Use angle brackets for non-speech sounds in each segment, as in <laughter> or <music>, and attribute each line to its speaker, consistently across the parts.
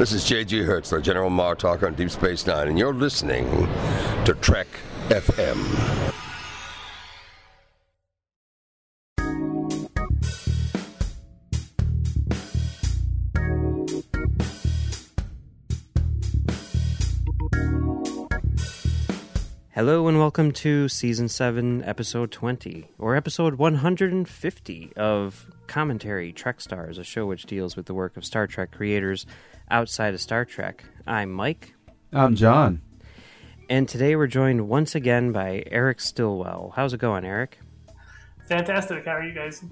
Speaker 1: This is J.G. Hertzler, General Mar Martok on Deep Space Nine, and you're listening to Trek FM.
Speaker 2: Hello and welcome to Season 7, Episode 20, or Episode 150 of Commentary Trek Stars, a show which deals with the work of Star Trek creators outside of Star Trek. I'm Mike.
Speaker 3: I'm John.
Speaker 2: And today we're joined once again by Eric Stillwell. How's it going, Eric?
Speaker 4: Fantastic. How are you guys?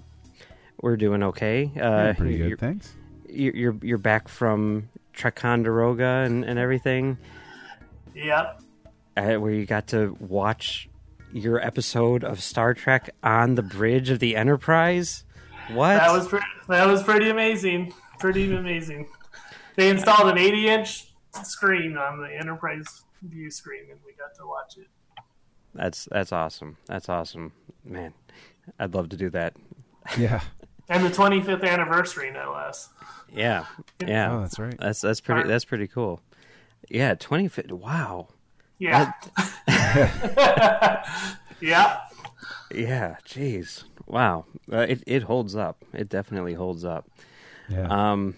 Speaker 2: We're doing okay. Uh,
Speaker 3: Yeah, pretty good,
Speaker 2: you're,
Speaker 3: thanks.
Speaker 2: You're, you're back from Trekonderoga and, and everything,
Speaker 4: Yep.
Speaker 2: uh, where you got to watch your episode of Star Trek on the bridge of the Enterprise. What?
Speaker 4: That was pre- that was pretty amazing. Pretty amazing. They installed an 80 inch screen on the Enterprise view screen, and we got to watch it.
Speaker 2: That's that's awesome. That's awesome, man. I'd love to do that.
Speaker 3: Yeah. <laughs>
Speaker 4: And the 25th anniversary, no less.
Speaker 2: Yeah, yeah.
Speaker 3: Oh, that's right.
Speaker 2: That's that's pretty. That's pretty cool. Yeah, twenty feet. Wow.
Speaker 4: Yeah. <laughs> <laughs> yeah.
Speaker 2: Yeah. Jeez. Wow. Uh, it it holds up. It definitely holds up.
Speaker 3: Yeah.
Speaker 2: Um.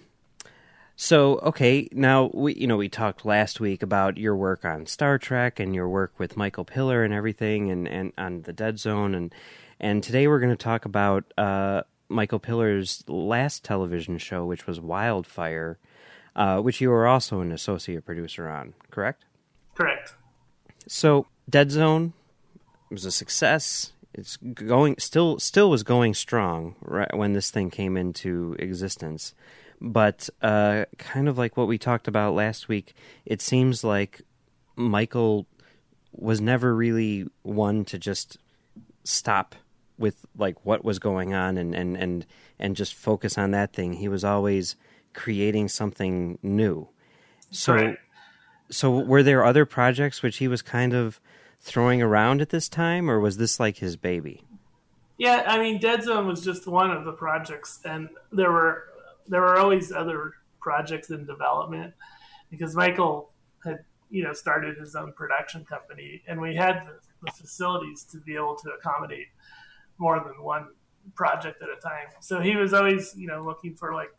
Speaker 2: So okay, now we you know we talked last week about your work on Star Trek and your work with Michael Piller and everything, and and on the Dead Zone, and and today we're going to talk about uh, Michael Piller's last television show, which was Wildfire, uh, which you were also an associate producer on, correct?
Speaker 4: Correct.
Speaker 2: So Dead Zone was a success. It's going still still was going strong right when this thing came into existence. But uh, kind of like what we talked about last week, it seems like Michael was never really one to just stop with like what was going on and and and and just focus on that thing. He was always creating something new. So
Speaker 4: Right.
Speaker 2: so were there other projects which he was kind of throwing around at this time or was this like his baby?
Speaker 4: Yeah, I mean, Dead Zone was just one of the projects, and there were there were always other projects in development because Michael had you know started his own production company, and we had the, the facilities to be able to accommodate more than one project at a time. So he was always you know looking for like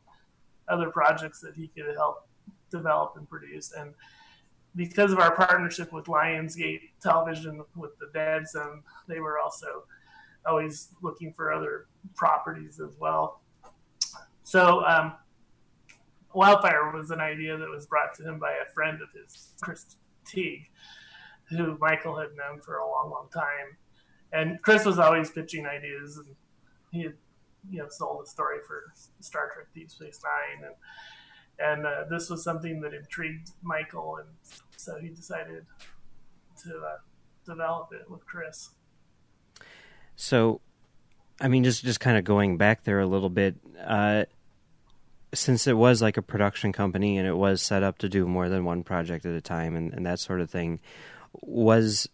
Speaker 4: other projects that he could help develop and produce, and because of our partnership with Lionsgate Television with the Dead Zone, they were also always looking for other properties as well. So, um, Wildfire was an idea that was brought to him by a friend of his, Chris Teague, who Michael had known for a long, long time. And Chris was always pitching ideas, and he had, you know, sold a story for Star Trek Deep Space Nine, and and uh, this was something that intrigued Michael, and so he decided to uh, develop it with Chris.
Speaker 2: So I mean just just kind of going back there a little bit uh since it was like a production company and it was set up to do more than one project at a time and, and that sort of thing was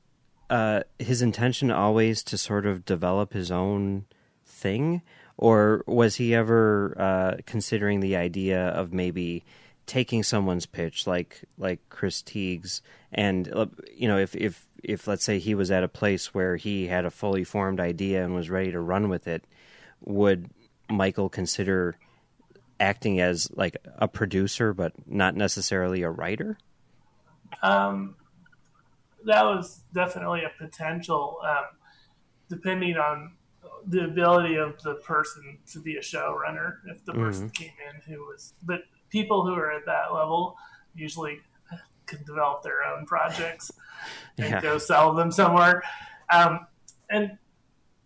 Speaker 2: uh his intention always to sort of develop his own thing? Or was he ever uh considering the idea of maybe taking someone's pitch like like Chris Teague's. And uh, you know if if if let's say he was at a place where he had a fully formed idea and was ready to run with it would Michael consider acting as like a producer but not necessarily a writer?
Speaker 4: Um, that was definitely a potential, um, depending on the ability of the person to be a showrunner. If the person came in who was, but people who are at that level usually can develop their own projects and
Speaker 2: Yeah.
Speaker 4: go sell them somewhere. Um, and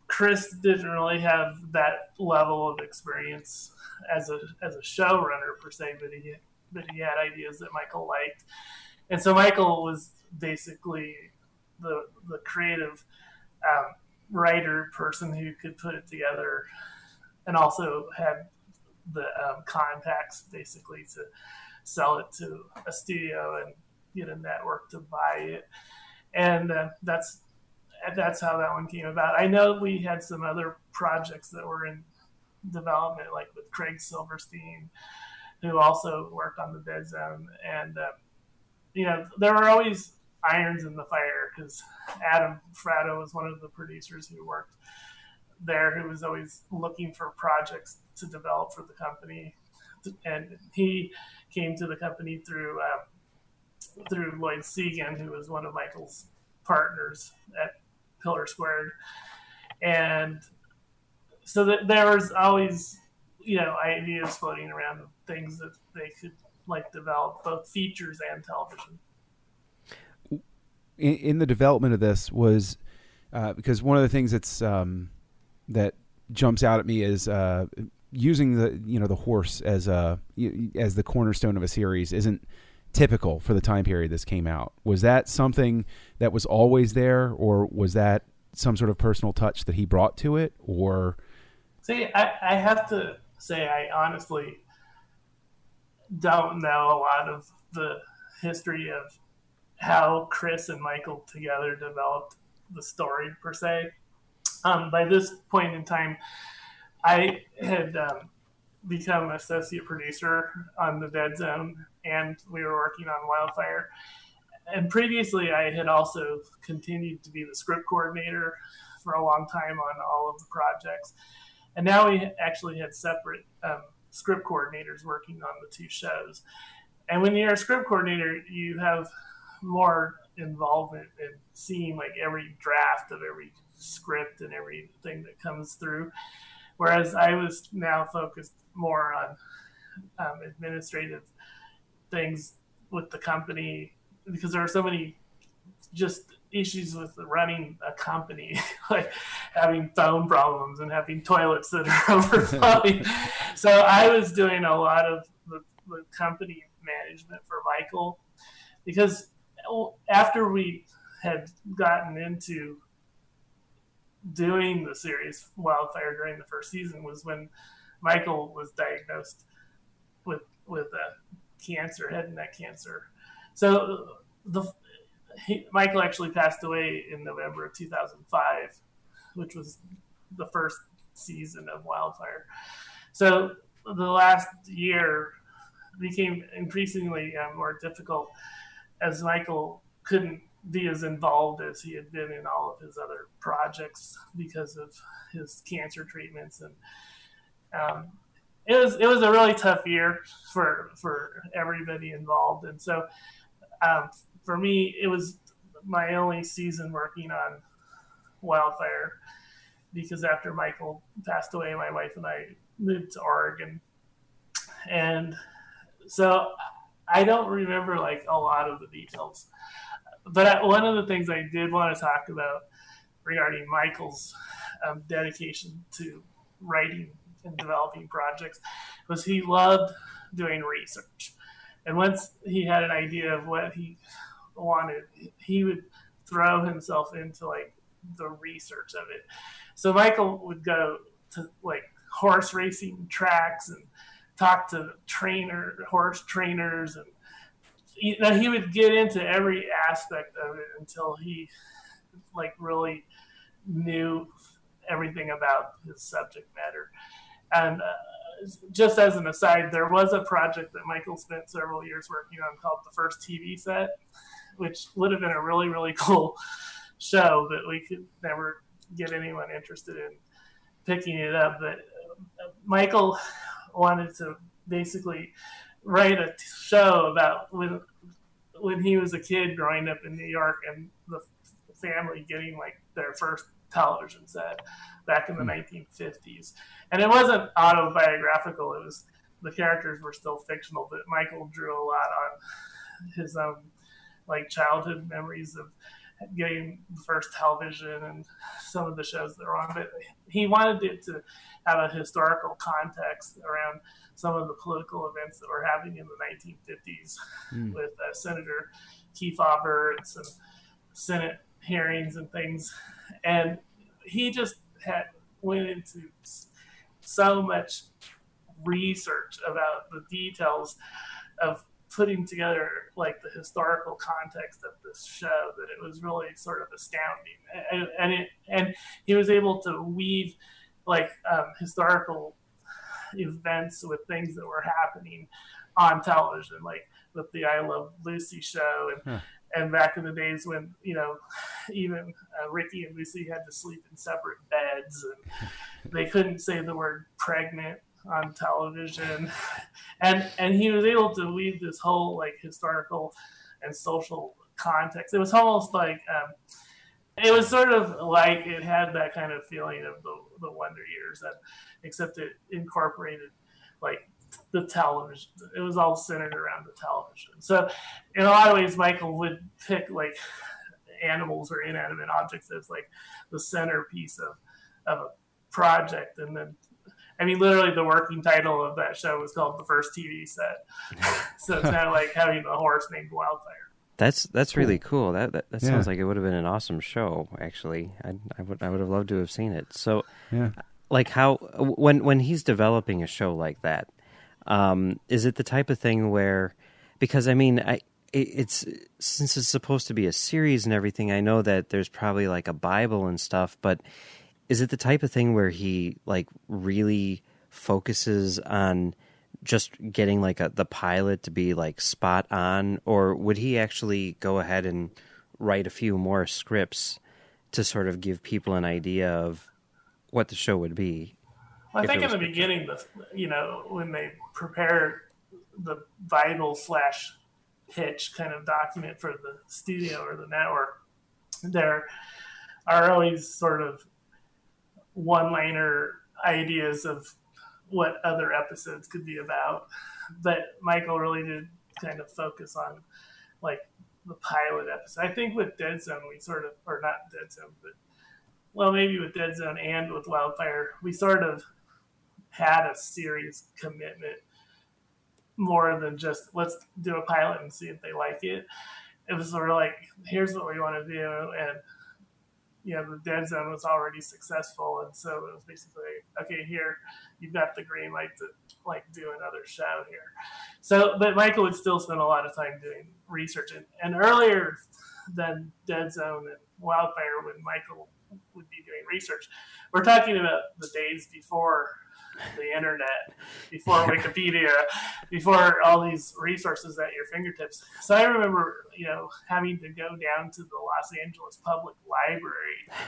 Speaker 4: Chris didn't really have that level of experience as a as a showrunner per se, but he but he had ideas that Michael liked, and so Michael was basically the the creative um, writer person who could put it together, and also had the um, contacts basically to sell it to a studio and get a network to buy it, and uh, that's that's how that one came about. I know we had some other projects that were in development, like with Craig Silverstein who also worked on the Dead Zone, and uh, you know there were always irons in the fire because Adam Fratto was one of the producers who worked there, who was always looking for projects to develop for the company, and he came to the company through uh, through Lloyd Segan, who was one of Michael's partners at Piller Squared, and so that there was always you know ideas floating around of things that they could like develop both features and television.
Speaker 3: In, in the development of this was uh, because one of the things that's um, that jumps out at me is uh, using the you know the horse as a as the cornerstone of a series isn't typical for the time period this came out. Was that something that was always there, or was that some sort of personal touch that he brought to it, or?
Speaker 4: See, I, I have to say, I honestly don't know a lot of the history of how Chris and Michael together developed the story per se. Um, by this point in time, I had um, become associate producer on the Dead Zone, and we were working on Wildfire. And previously, I had also continued to be the script coordinator for a long time on all of the projects. And now we actually had separate um, script coordinators working on the two shows. And when you're a script coordinator, you have more involvement in seeing like every draft of every script and everything that comes through. Whereas I was now focused more on um, administrative things with the company because there are so many just issues with running a company, <laughs> like having phone problems and having toilets that are <laughs> overflowing. <laughs> so I was doing a lot of the, the company management for Michael because after we had gotten into doing the series Wildfire during the first season was when Michael was diagnosed with with a cancer, head and neck cancer. So the he, Michael actually passed away in November of 2005, which was the first season of Wildfire. So the last year became increasingly uh, more difficult as Michael couldn't be as involved as he had been in all of his other projects because of his cancer treatments and um, it was it was a really tough year for for everybody involved. And so um, for me it was my only season working on wildfire because after michael passed away my wife and i moved to oregon. And so i don't remember like a lot of the details but one of the things I did want to talk about regarding Michael's um, dedication to writing and developing projects was he loved doing research. And once he had an idea of what he wanted, he would throw himself into like the research of it. So Michael would go to like horse racing tracks and talk to trainer horse trainers and he, he would get into every aspect of it until he like really knew everything about his subject matter. And uh, just as an aside, there was a project that Michael spent several years working on called the first TV set, which would have been a really really <laughs> cool show, that we could never get anyone interested in picking it up. But uh, Michael wanted to basically write a show about when when he was a kid growing up in New York and the family getting like their first television set back in the mm. 1950s. And it wasn't autobiographical, it was the characters were still fictional, but Michael drew a lot on his own like childhood memories of getting the first television and some of the shows that were on. But he wanted it to have a historical context around some of the political events that were happening in the 1950s mm. with uh, Senator Kefauver and some Senate hearings and things. And he just had went into so much research about the details of putting together like the historical context of this show that it was really sort of astounding and, and it and he was able to weave like um, historical <laughs> events with things that were happening on television, like with the I Love Lucy show and. Huh. And back in the days when you know, even uh, Ricky and Lucy had to sleep in separate beds, and <laughs> they couldn't say the word pregnant on television, and and he was able to weave this whole like historical and social context. It was almost like um, it was sort of like it had that kind of feeling of the, the Wonder Years, that except it incorporated like the television. It was all centered around the television. So, in a lot of ways, Michael would pick like animals or inanimate objects as like the centerpiece of of a project, and then. I mean, literally, the working title of that show was called "The First TV Set," <laughs> so it's kind of like having a horse named Wildfire.
Speaker 2: That's that's cool. really cool. That that, that yeah. sounds like it would have been an awesome show. Actually, I, I would I would have loved to have seen it. So, yeah. like how when when he's developing a show like that, um, is it the type of thing where because I mean I it's since it's supposed to be a series and everything. I know that there's probably like a Bible and stuff, but is it the type of thing where he like really focuses on just getting like a, the pilot to be like spot on, or would he actually go ahead and write a few more scripts to sort of give people an idea of what the show would be?
Speaker 4: Well, I think in the beginning, the, you know, when they prepare the vital slash pitch kind of document for the studio or the network, there are always sort of one liner ideas of what other episodes could be about. But Michael really did kind of focus on like the pilot episode. I think with Dead Zone, we sort of, or not Dead Zone, but well, maybe with Dead Zone and with Wildfire, we sort of had a serious commitment more than just let's do a pilot and see if they like it. It was sort of like, here's what we want to do, and you know, the dead zone was already successful. And so it was basically, okay, here, you've got the green light to like do another show here. So, but Michael would still spend a lot of time doing research. And, and earlier than Dead Zone and Wildfire, when Michael would be doing research, we're talking about the days before the internet, before Wikipedia, before all these resources at your fingertips. So I remember, you know, having to go down to the Los Angeles Public Library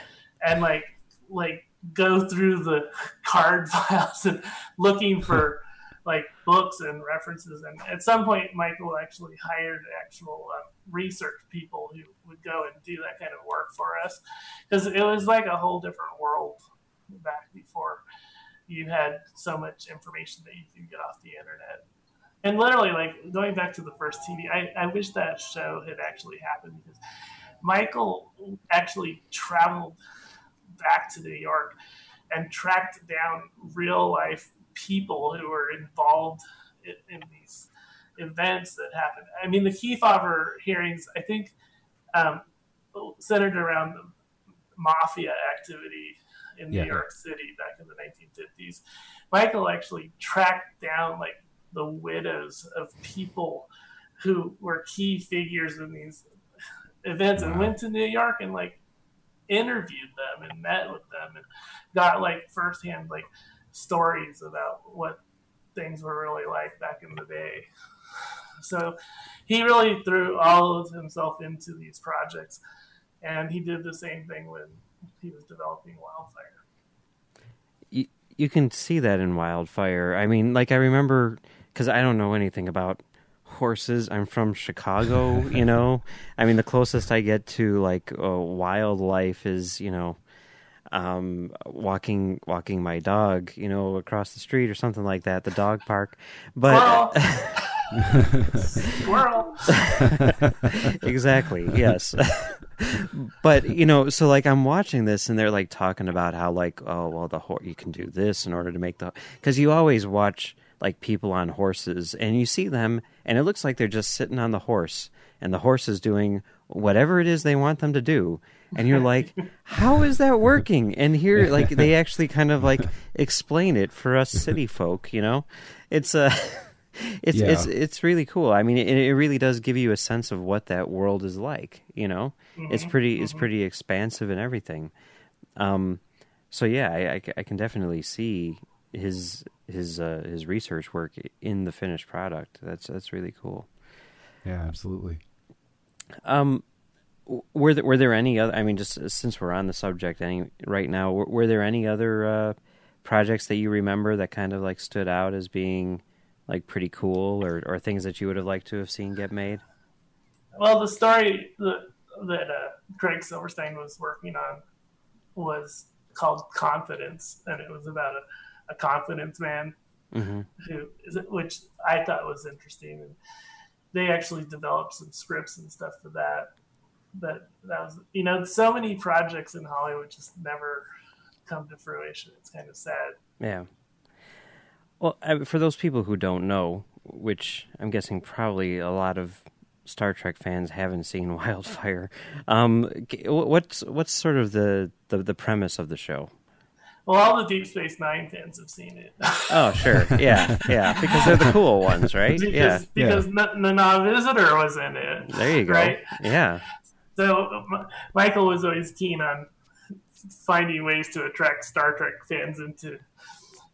Speaker 4: and like like go through the card <laughs> files and looking for like books and references. And at some point, Michael actually hired actual um, research people who would go and do that kind of work for us because it was like a whole different world back before you had so much information that you could get off the internet. And literally, like going back to the first TV, I, I wish that show had actually happened because Michael actually traveled back to New York and tracked down real life people who were involved in, in these events that happened. I mean, the Kefauver hearings, I think, um, centered around mafia activity in yeah. New York City back in the 1950s. Michael actually tracked down like the widows of people who were key figures in these events wow. and went to New York and like interviewed them and met with them and got like firsthand like stories about what things were really like back in the day. So he really threw all of himself into these projects and he did the same thing when he was developing Wildfire.
Speaker 2: You, you can see that in Wildfire. I mean, like I remember because I don't know anything about horses. I'm from Chicago, <laughs> you know. I mean, the closest I get to like uh, wildlife is, you know, um, walking walking my dog, you know, across the street or something like that, the dog park. But <laughs> <laughs>
Speaker 4: Squirrel. <laughs>
Speaker 2: exactly. Yes. but you know, so like I'm watching this, and they're like talking about how like, oh well, the horse you can do this in order to make the because you always watch like people on horses, and you see them, and it looks like they're just sitting on the horse, and the horse is doing whatever it is they want them to do and you're like how is that working and here like they actually kind of like explain it for us city folk you know it's a uh, <laughs> it's yeah. it's it's really cool. I mean, it, it really does give you a sense of what that world is like. You know, mm-hmm. it's pretty mm-hmm. it's pretty expansive and everything. Um, so yeah, I, I, I, can definitely see his his uh, his research work in the finished product. That's that's really cool.
Speaker 3: Yeah, absolutely.
Speaker 2: Um, were there were there any other? I mean, just since we're on the subject, any right now, were, were there any other uh, projects that you remember that kind of like stood out as being like pretty cool, or or things that you would have liked to have seen get made?
Speaker 4: Well, the story that that uh, Craig Silverstein was working on was called Confidence, and it was about a, a confidence man
Speaker 2: Mm-hmm.
Speaker 4: who which I thought was interesting, and they actually developed some scripts and stuff for that. But that was, you know, so many projects in Hollywood just never come to fruition. It's kind of sad.
Speaker 2: Yeah. Well, for those people who don't know, which I'm guessing probably a lot of Star Trek fans haven't seen <laughs> Wildfire, um, what's what's sort of the, the, the premise of the show?
Speaker 4: Well, all the Deep Space Nine fans have seen it.
Speaker 2: Oh, sure, yeah, yeah, <laughs> because they're the cool ones, right?
Speaker 4: because
Speaker 2: Yeah,
Speaker 4: because N- Nana Visitor was in it.
Speaker 2: there you go.
Speaker 4: Right?
Speaker 2: Yeah,
Speaker 4: So Michael was always keen on finding ways to attract Star Trek fans into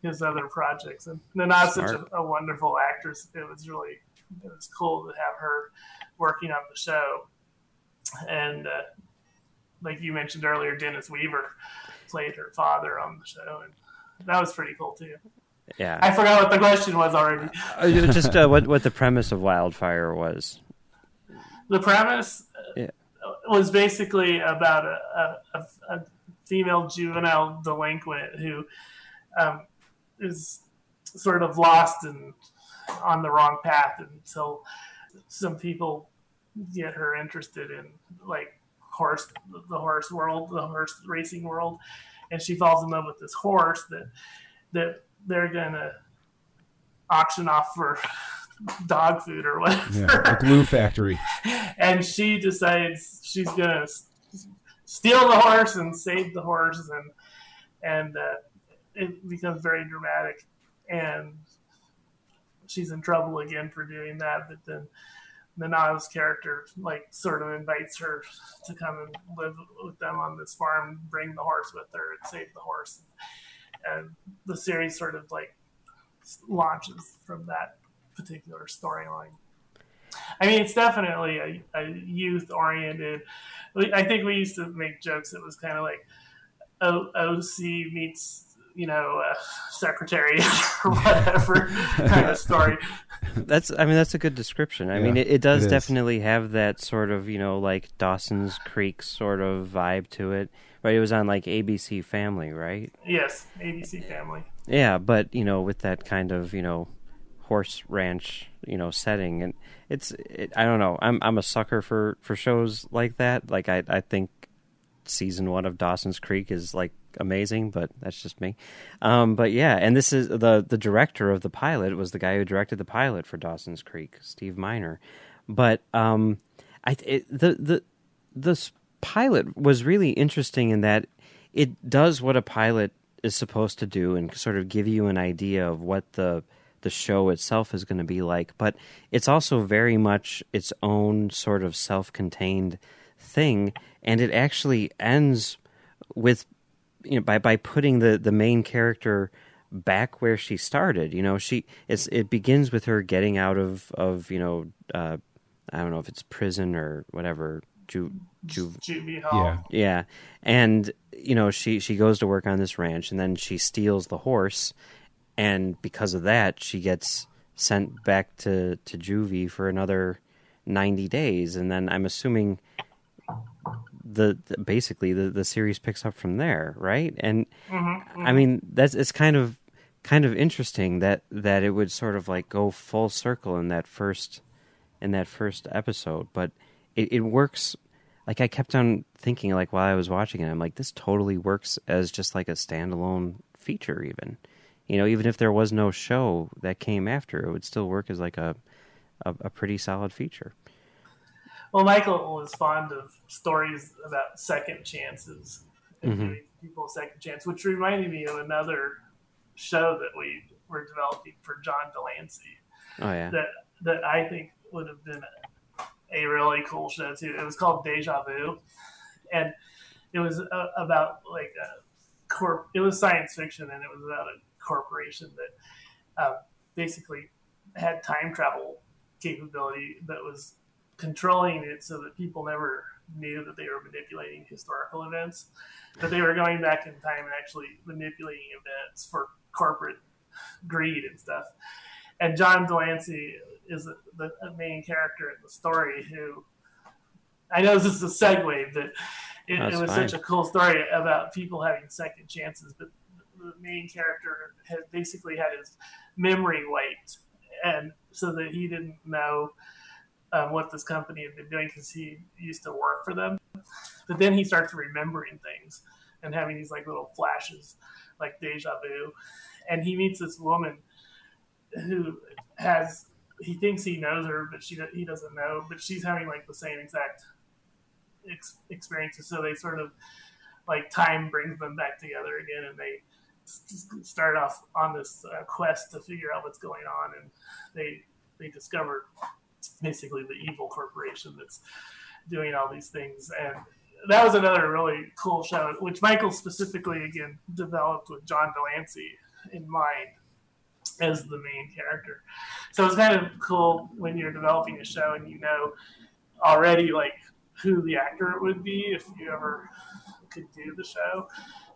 Speaker 4: his other projects, and Nana's such a, a wonderful actress. It was really it was cool to have her working on the show, and uh, like you mentioned earlier, Dennis Weaver played her father on the show, and that was pretty cool too.
Speaker 2: yeah.
Speaker 4: I forgot what the question was already.
Speaker 2: Uh, Just uh, what what the premise of Wildfire was.
Speaker 4: the premise uh,
Speaker 2: Yeah.
Speaker 4: was basically about a, a, a, a female juvenile delinquent who um, is sort of lost and on the wrong path until some people get her interested in like horse the horse world the horse racing world and she falls in love with this horse that that they're gonna auction off for <laughs> dog food or whatever
Speaker 3: Yeah, a glue factory. <laughs>
Speaker 4: and she decides she's gonna steal the horse and save the horse, and and uh, it becomes very dramatic, and she's in trouble again for doing that. But then Nana's character like sort of invites her to come and live with them on this farm, bring the horse with her, and save the horse, and the series sort of like launches from that particular storyline. I mean, it's definitely a, a youth oriented. I think we used to make jokes. It was kind of like o- OC meets, you know, uh, Secretariat or <laughs> whatever kind of story. <laughs>
Speaker 2: That's I mean that's a good description. I
Speaker 3: Yeah,
Speaker 2: mean it, it does
Speaker 3: it is.
Speaker 2: definitely have that sort of you know like Dawson's Creek sort of vibe to it. Right, it was on like ABC Family, right?
Speaker 4: Yes, ABC Family.
Speaker 2: Yeah, but you know with that kind of you know horse ranch you know setting, and it's it, I don't know. I'm I'm a sucker for for shows like that. Like I I think season one of Dawson's Creek is like amazing, but that's just me. Um, but yeah, and this is the the director of the pilot was the guy who directed the pilot for Dawson's Creek, Steve Miner. But um, I it, the the this pilot was really interesting in that it does what a pilot is supposed to do and sort of give you an idea of what the the show itself is going to be like but it's also very much its own sort of self-contained thing and it actually ends with you know by by putting the the main character back where she started you know she it's it begins with her getting out of of you know uh i don't know if it's prison or whatever ju, ju,
Speaker 4: Juvie Hall.
Speaker 3: Yeah.
Speaker 2: yeah, and you know she she goes to work on this ranch, and then she steals the horse, and because of that, she gets sent back to to juvie for another ninety days, and then I'm assuming the, the basically the the series picks up from there, right? And mm-hmm, I mean mm-hmm. that's it's kind of kind of interesting that that it would sort of like go full circle in that first in that first episode, but it, it works. Like I kept on thinking, like while I was watching it, I'm like, this totally works as just like a standalone feature. Even, you know, even if there was no show that came after, it would still work as like a a, a pretty solid feature.
Speaker 4: Well, Michael was fond of stories about second chances and
Speaker 2: Mhm.
Speaker 4: giving people a second chance, which reminded me of another show that we were developing for John de Lancie
Speaker 2: Oh yeah,
Speaker 4: that that I think would have been a, a really cool show too. It was called Deja Vu, and it was uh, about like a corp. It was science fiction, and it was about a corporation that uh, basically had time travel capability that was controlling it so that people never knew that they were manipulating historical events, that they were going back in time and actually manipulating events for corporate greed and stuff. And John de Lancie is the, main character in the story who I know this is a segue, but it, it was fine. such a cool story about people having second chances. But the main character had basically had his memory wiped, and so that he didn't know um, what this company had been doing because he used to work for them. But then he starts remembering things and having these like little flashes, like deja vu. And he meets this woman who has he thinks he knows her, but she he doesn't know. But she's having like the same exact ex- experiences. So they sort of like time brings them back together again, and they start off on this uh, quest to figure out what's going on, and they they discover basically the evil corporation that's doing all these things. And that was another really cool show which michael specifically again developed with john de Lancie in mind as the main character. So it's kind of cool when you're developing a show and you know already like who the actor it would be if you ever could do the show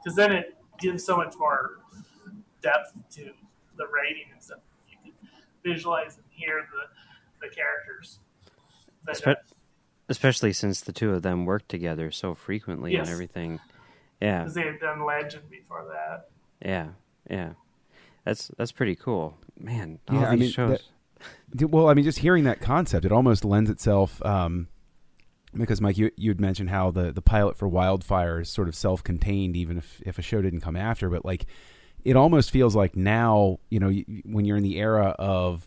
Speaker 4: because then it gives so much more depth to the writing and stuff. You can visualize and hear the the characters.
Speaker 2: Espe- especially since the two of them work together so frequently yes. and everything. Yeah,
Speaker 4: because they had done Legend before that.
Speaker 2: Yeah, yeah, that's that's pretty cool, man. All yeah, I mean, shows. <laughs>
Speaker 3: That, well, I mean, just hearing that concept, it almost lends itself. Um, because Mike, you you'd mentioned how the the pilot for Wildfire is sort of self contained, even if if a show didn't come after. But like, it almost feels like now, you know, when you're in the era of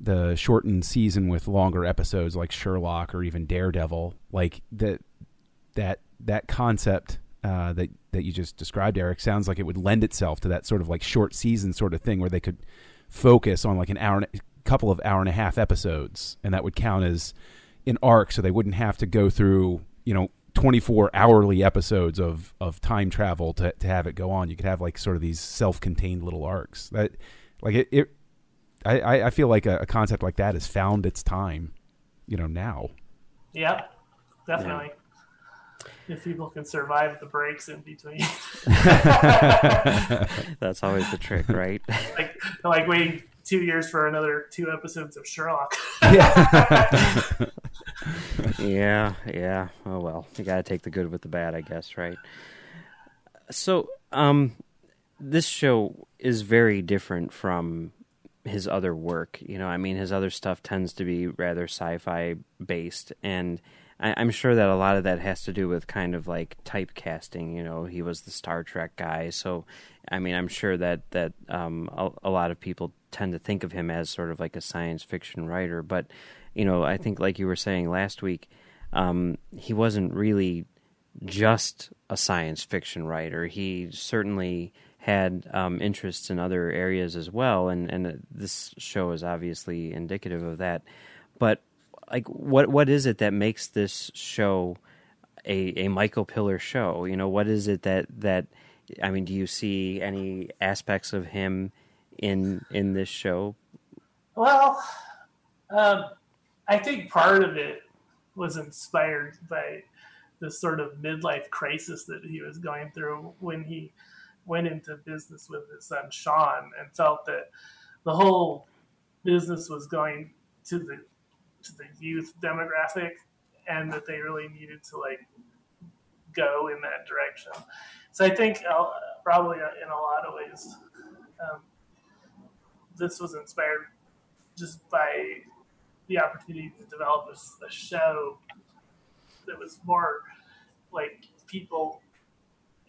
Speaker 3: the shortened season with longer episodes like Sherlock or even Daredevil, like that that that concept uh, that that you just described, Eric, sounds like it would lend itself to that sort of like short season sort of thing where they could focus on like an hour, and a couple of hour and a half episodes, and that would count as an arc, so they wouldn't have to go through you know 24 hourly episodes of of time travel to to have it go on. You could have like sort of these self contained little arcs that like it, it I, I feel like a, a, concept like that has found its time, you know, now.
Speaker 4: Yeah, definitely. Yeah. If people can survive the breaks in between. <laughs> <laughs>
Speaker 2: That's always the trick, right?
Speaker 4: like, like waiting two years for another two episodes of Sherlock. yeah. <laughs>
Speaker 2: yeah, yeah. Oh well, you got to take the good with the bad, I guess, right? So, um, this show is very different from his other work. You know, I mean, his other stuff tends to be rather sci-fi based, and I, am sure that a lot of that has to do with kind of like typecasting. You know, he was the Star Trek guy, so I mean, I'm sure that that um, a, a, lot of people tend to think of him as sort of like a science fiction writer. But you know, I think like you were saying last week, um, he wasn't really just a science fiction writer. He certainly had um, interests in other areas as well, and and this show is obviously indicative of that. But like, what what is it that makes this show a a Michael Piller show? You know, what is it that that I mean, do you see any aspects of him in in this show?
Speaker 4: Well, um, I think part of it was inspired by the sort of midlife crisis that he was going through when he went into business with his son Sean and felt that the whole business was going to the to the youth demographic and that they really needed to like go in that direction. So I think uh, probably in a lot of ways um, this was inspired just by the opportunity to develop a, a show that was more like people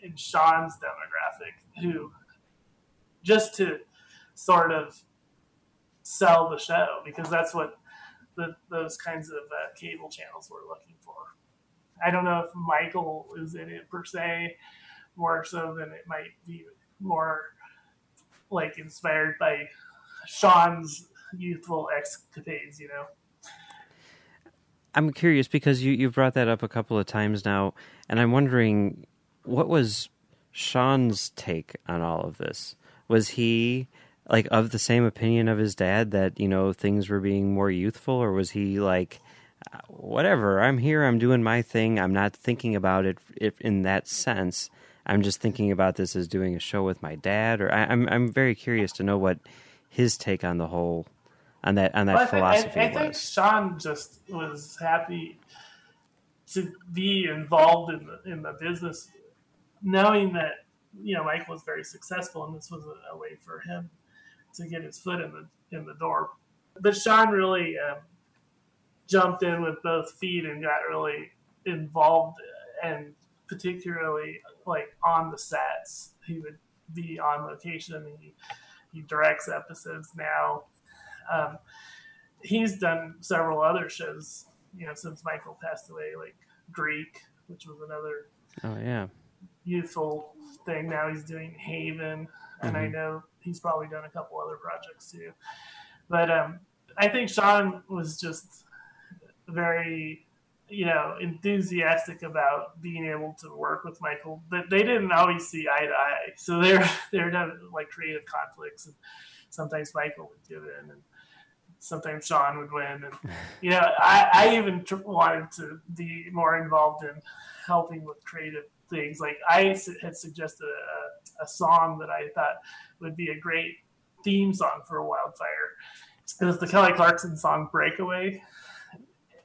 Speaker 4: in Sean's demographic who just to sort of sell the show because that's what the, those kinds of uh, cable channels were looking for. I don't know if Michael is in it per se, more so than it might be more like inspired by Sean's youthful escapades, you know.
Speaker 2: I'm curious because you you've brought that up a couple of times now, and I'm wondering what was Sean's take on all of this? was he like of the same opinion of his dad that you know things were being more youthful, or was he like, uh, whatever, I'm here, I'm doing my thing, I'm not thinking about it if in that sense. I'm just thinking about this as doing a show with my dad, or I, I'm I'm very curious to know what his take on the whole on that on that
Speaker 4: Well,
Speaker 2: philosophy
Speaker 4: think, I, I think. Sean just was happy to be involved in the in the business, knowing that you know Michael was very successful, and this was a, a way for him to get his foot in the in the door. But Sean really um, jumped in with both feet and got really involved, and particularly like on the sets, he would be on location. He he directs episodes now. Um, he's done several other shows, you know, since Michael passed away, like Greek, which was another
Speaker 2: Oh yeah,
Speaker 4: youthful thing. Now he's doing Haven, and I know he's probably done a couple other projects too. But um, I think Sean was just very, you know, enthusiastic about being able to work with Michael. But they didn't always see eye to eye, so <laughs> there there were like creative conflicts, and sometimes Michael would give in, and sometimes Sean would win, and <laughs> you know, I, I even wanted to be more involved in helping with creative things. Like I had suggested a, a song that I thought would be a great theme song for Wildfire. It was the Kelly Clarkson song "Breakaway,"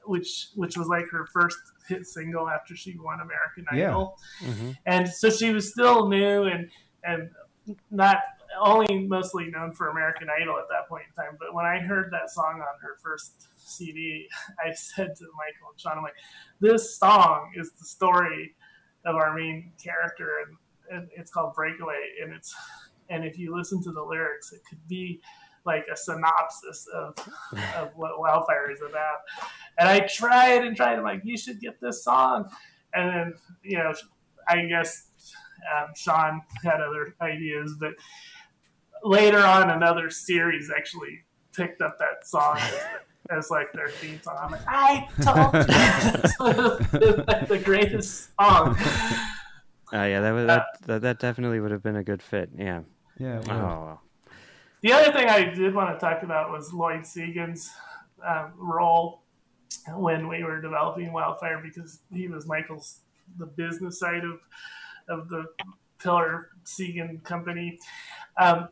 Speaker 4: which which was like her first hit single after she won American
Speaker 3: Yeah.
Speaker 4: Idol,
Speaker 2: hmm
Speaker 4: and so she was still new and and not only mostly known for American Idol at that point in time. But when I heard that song on her first CD, <laughs> I said to Michael and Sean, I'm like, this song is the story of our main character, and, and it's called Breakaway, and it's and if you listen to the lyrics, it could be like a synopsis of <laughs> of what Wildfire is about. And I tried and tried. I'm like, you should get this song, and then you know, I guess um, Sean had other ideas, but later on, another series actually picked up that song as, as like their theme song. I'm like, I <laughs> told you, It's <laughs> the greatest song.
Speaker 2: Uh, yeah, that, would, that, that that definitely would have been a good fit. Yeah.
Speaker 3: Yeah.
Speaker 2: Oh,
Speaker 3: well,
Speaker 2: well.
Speaker 4: The other thing I did want to talk about was Lloyd Segan's um, role when we were developing Wildfire because he was Michael's the business side of of the Piller Segan company. Um,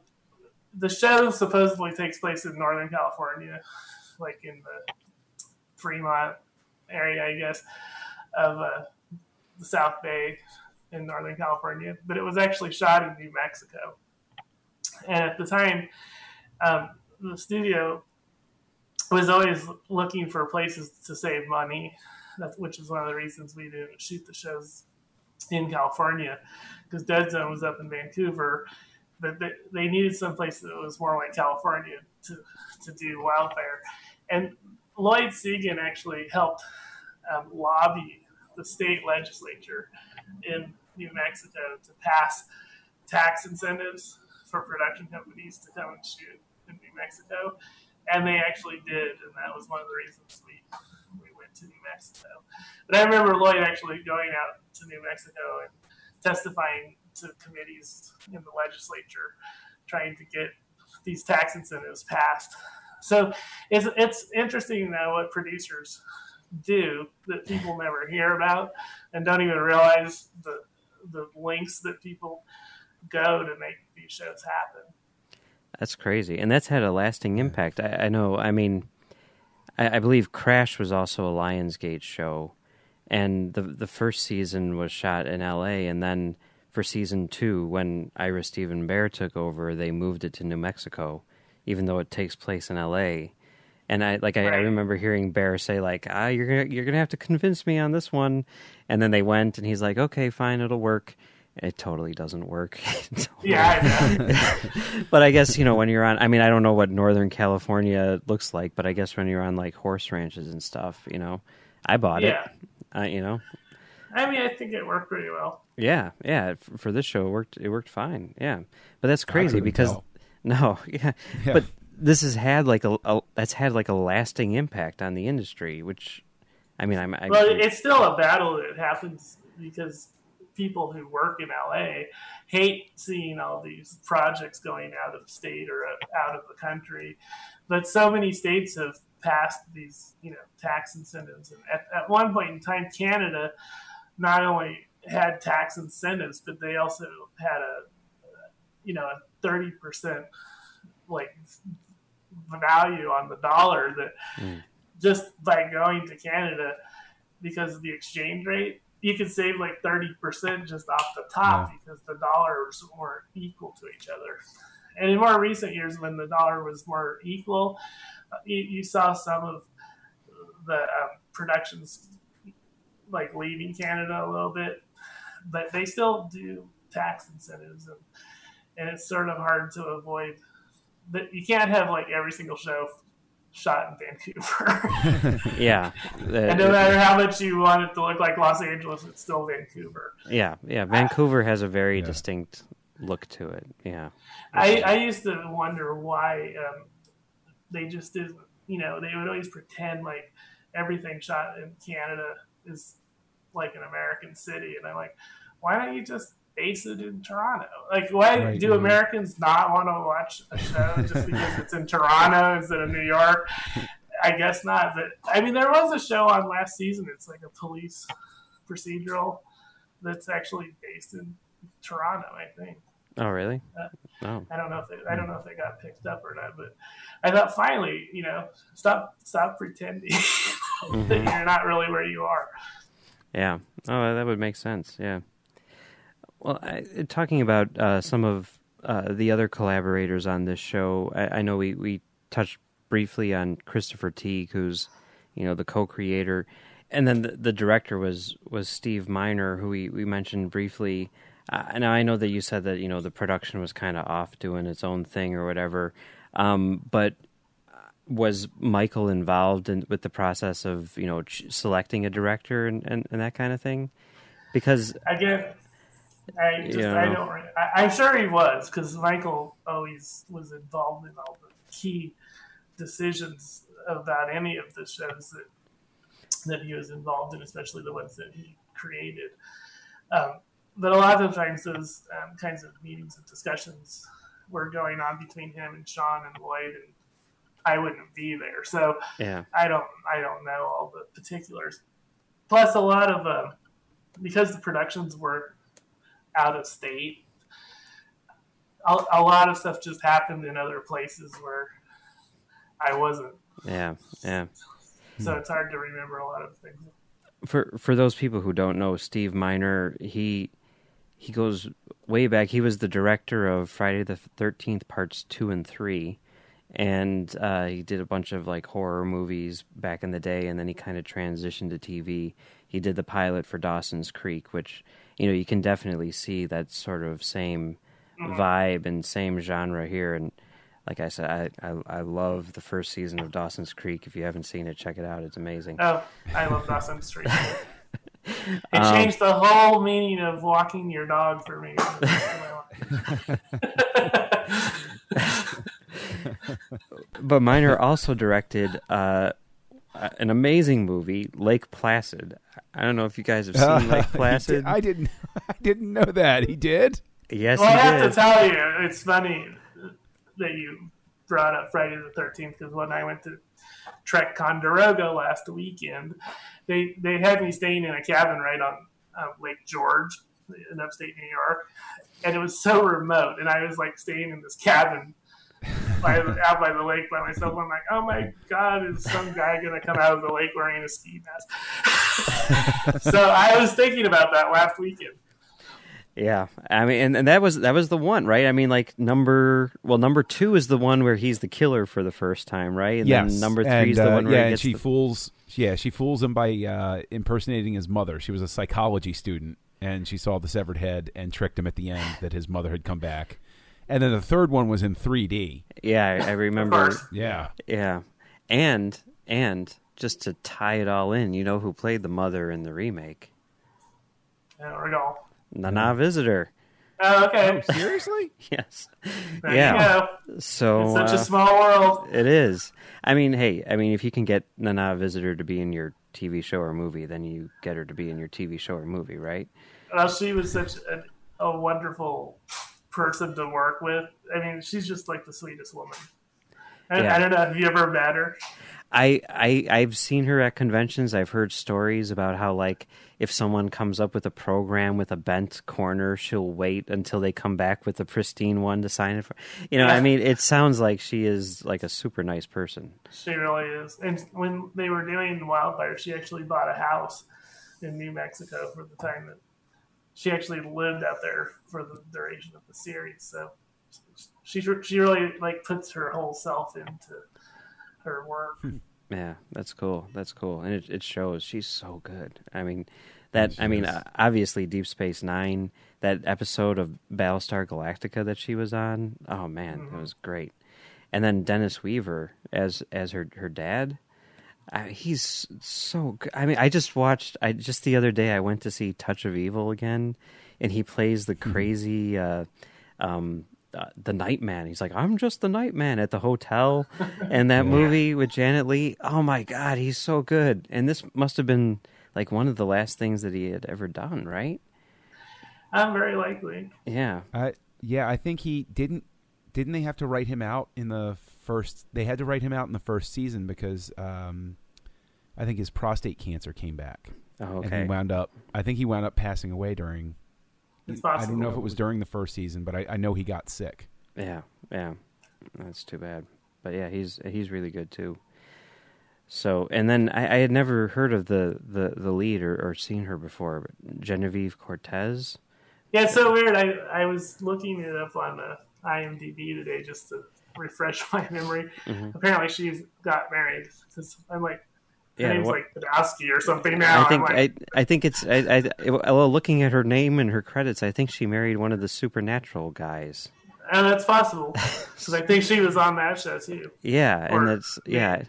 Speaker 4: the show supposedly takes place in Northern California, like in the Fremont area, I guess, of uh, the South Bay in Northern California. But it was actually shot in New Mexico. And at the time, um, the studio was always looking for places to save money, that's, which is one of the reasons we didn't shoot the shows in California because Dead Zone was up in Vancouver, but they, they needed some place that was more like California to, to do Wildfire. And Lloyd Segan actually helped um, lobby the state legislature in New Mexico to pass tax incentives for production companies to come and shoot in New Mexico. And they actually did, and that was one of the reasons we we went to New Mexico. But I remember Lloyd actually going out to New Mexico and testifying to committees in the legislature, trying to get these tax incentives passed. So it's it's interesting now what producers do that people never hear about and don't even realize the the links that people go to make these shows happen.
Speaker 2: That's crazy, and that's had a lasting impact. I, I know. I mean, I, I believe Crash was also a Lionsgate show, and the the first season was shot in L.A. and then for season two, when Ira Steven Behr took over, they moved it to New Mexico, even though it takes place in L.A. And I like I, I remember hearing Behr say like, "Ah, you're gonna you're gonna have to convince me on this one," and then they went, and he's like, "Okay, fine, it'll work." It totally doesn't work. <laughs> Totally-
Speaker 4: Yeah, I know. <laughs>
Speaker 2: but I guess you know when you're on. I mean, I don't know what Northern California looks like, but I guess when you're on like horse ranches and stuff, you know, I bought
Speaker 4: yeah.
Speaker 2: it. Uh, you know,
Speaker 4: I mean, I think it worked pretty well.
Speaker 2: yeah, yeah. f- For this show, it worked. It worked fine. Yeah, but that's crazy because
Speaker 3: tell. <laughs>
Speaker 2: no, yeah,
Speaker 3: Yeah.
Speaker 2: but this has had like a, a that's had like a lasting impact on the industry. Which, I mean, I'm. I,
Speaker 4: Well, it's still a battle that happens because people who work in LA hate seeing all these projects going out of state or out of the country. But so many states have passed these, you know, tax incentives. And at, at one point in time, Canada not only had tax incentives, but they also had a, you know, a thirty percent like value on the dollar that mm. just by going to Canada because of the exchange rate, you could save like 30% just off the top yeah. because the dollars weren't equal to each other. And in more recent years, when the dollar was more equal, uh, you, you, saw some of the uh, productions like leaving Canada a little bit, but they still do tax incentives, and, and it's sort of hard to avoid. that you can't have like every single show shot in Vancouver. <laughs>
Speaker 2: yeah. <laughs>
Speaker 4: and no matter how much you want it to look like Los Angeles, it's still Vancouver.
Speaker 2: Yeah, yeah. Vancouver has a very yeah. distinct look to it. Yeah.
Speaker 4: I, I used to wonder why um, they just didn't, you know, they would always pretend like everything shot in Canada is like an American city. And I'm like, why don't you just base it in Toronto. Like, why right, do Americans not want to watch a show just because <laughs> it's in Toronto instead of New York? I guess not. But I mean, there was a show on last season. It's like a police procedural that's actually based in Toronto. I think.
Speaker 2: Oh, really?
Speaker 4: Uh, oh. I don't know if they, I don't know if they got picked up or not, but I thought finally, you know, stop stop pretending <laughs> mm-hmm. that you're not really where you are.
Speaker 2: Yeah. Oh, that would make sense. Yeah. Well, I, talking about uh, some of uh, the other collaborators on this show, I, I, know we, we touched briefly on Christopher Teague, who's you know the co-creator, and then the, the director was was Steve Miner, who we, we mentioned briefly. Uh, now I know that you said that you know the production was kind of off doing its own thing or whatever, um, but was Michael involved in with the process of you know ch- selecting a director and, and, and that kind of thing? Because
Speaker 4: again, I just yeah. I don't. I, am sure he was because Michael always was involved in all the key decisions about any of the shows that that he was involved in, especially the ones that he created. Um, but a lot of times, those um, kinds of meetings and discussions were going on between him and Sean and Lloyd, and I wouldn't be there, so
Speaker 2: yeah.
Speaker 4: I don't I don't know all the particulars. Plus, a lot of uh, because the productions were out of state. A, a lot of stuff just happened in other places where I wasn't.
Speaker 2: Yeah, yeah.
Speaker 4: So it's hard to remember a lot of things.
Speaker 2: For for those people who don't know, Steve Miner, he he goes way back. He was the director of Friday the Thirteenth Parts Two and Three, and uh, he did a bunch of like horror movies back in the day, and then he kind of transitioned to TV. He did the pilot for Dawson's Creek, which you know you can definitely see that sort of same mm-hmm. vibe and same genre here. And like I said, I, I, I love the first season of Dawson's Creek. If you haven't seen it, check it out. It's amazing.
Speaker 4: Oh, I love Dawson's Creek. <laughs> it um, changed the whole meaning of walking your dog for me. <laughs> <laughs>
Speaker 2: but Miner also directed uh, an amazing movie, Lake Placid. I don't know if you guys have seen <laughs> Lake Placid.
Speaker 3: I didn't. <laughs> I didn't know that he did.
Speaker 2: Yes,
Speaker 4: well,
Speaker 2: I
Speaker 4: have
Speaker 2: did.
Speaker 4: to tell you, it's funny that you brought up Friday the Thirteenth because when I went to Trekonderoga last weekend, they they had me staying in a cabin right on uh, Lake George in upstate New York, and it was so remote, and I was like staying in this cabin by out by the lake by myself. I'm like, oh my god, is some guy gonna come out of the lake wearing a ski mask? <laughs> so I was thinking about that last weekend.
Speaker 2: Yeah, I mean, and, and that was that was the one, right? I mean, like number well, number two is the one where he's the killer for the first time, right? And
Speaker 3: yes.
Speaker 2: then number three is the
Speaker 3: uh,
Speaker 2: one where
Speaker 3: yeah,
Speaker 2: and
Speaker 3: she
Speaker 2: the...
Speaker 3: fools. Yeah, she fools him by uh, impersonating his mother. She was a psychology student, and she saw the severed head and tricked him at the end that his mother had come back and then the third one was in 3D.
Speaker 2: Yeah, I, I remember.
Speaker 3: yeah,
Speaker 2: yeah, and and just to tie it all in, you know who played the mother in the remake?
Speaker 4: There we go.
Speaker 2: Nana Visitor.
Speaker 4: Oh, okay.
Speaker 3: Oh, seriously? <laughs>
Speaker 2: yes.
Speaker 4: There
Speaker 2: yeah. So
Speaker 4: it's such
Speaker 2: uh,
Speaker 4: a small world.
Speaker 2: It is. I mean, hey, I mean, if you can get Nana Visitor to be in your TV show or movie, then you get her to be in your TV show or movie, right?
Speaker 4: uh, she was such a, a wonderful person to work with. I mean, she's just like the sweetest woman. I,
Speaker 2: Yeah.
Speaker 4: I don't know. Have you ever met her?
Speaker 2: I, I I've seen her at conventions. I've heard stories about how like if someone comes up with a program with a bent corner, she'll wait until they come back with the pristine one to sign it for. You know, I mean, it <laughs> sounds like she is like a super nice person.
Speaker 4: She really is. And when they were doing Wildfire, she actually bought a house in New Mexico for the time that she actually lived out there for the duration of the series. So she she really like puts her whole self into her work.
Speaker 2: Yeah, that's cool. That's cool, and it it shows she's so good. I mean, that
Speaker 3: She
Speaker 2: I mean, uh, obviously Deep Space Nine, that episode of Battlestar Galactica that she was on. Oh man, it was great. And then Dennis Weaver as as her her dad. I, he's so good. I mean, I just watched. I just the other day I went to see Touch of Evil again, and he plays the crazy. Uh, um, uh, the Nightman. He's like, I'm just the Nightman at the hotel. <laughs> And that movie with Janet Leigh, oh my God, he's so good. And this must have been like one of the last things that he had ever done, right?
Speaker 4: I'm very likely.
Speaker 2: Yeah.
Speaker 3: I yeah, I think he didn't. Didn't they have to write him out in the first? They had to write him out in the first season because um, I think his prostate cancer came back,
Speaker 2: Oh,
Speaker 3: and he wound up. I think he wound up passing away during.
Speaker 4: It's
Speaker 3: I don't know if it was during the first season, but I, I know he got sick.
Speaker 2: Yeah, yeah. That's too bad. But yeah, he's he's really good too. So and then I, I had never heard of the, the, the lead or, or seen her before, but Genevieve Cortese.
Speaker 4: Yeah, it's so weird. I I was looking it up on the IMDb today just to refresh <laughs> my memory.
Speaker 2: Mhm.
Speaker 4: Apparently, she's got married. I'm like, her
Speaker 2: Yeah,
Speaker 4: name's
Speaker 2: what-
Speaker 4: like Podowski or something now.
Speaker 2: I think
Speaker 4: like,
Speaker 2: I I think it's I, I well looking at her name and her credits, I think she married one of the supernatural guys.
Speaker 4: And that's possible because I think she was on that show too.
Speaker 2: Yeah,
Speaker 4: Or-
Speaker 2: and that's yeah.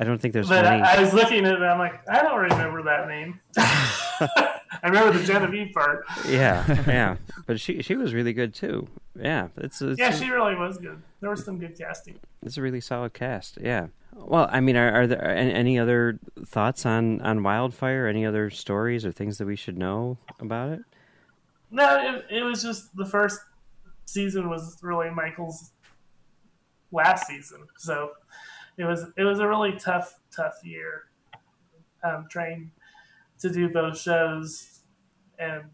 Speaker 2: I don't think there's
Speaker 4: But. I, I was looking at it, and I'm like, I don't remember that name. <laughs> <laughs> I remember the Genevieve part.
Speaker 2: yeah, <laughs> yeah, but she she was really good too. Yeah, it's it's,
Speaker 4: Yeah, she really was good. There was some good casting.
Speaker 2: it's a really solid cast. Yeah. Well, I mean, are, are there any, any other thoughts on on Wildfire? Any other stories or things that we should know about it?
Speaker 4: No, it, it was just the first season was really Michael's last season, so it was it was a really tough tough year. Um, trying to do both shows, and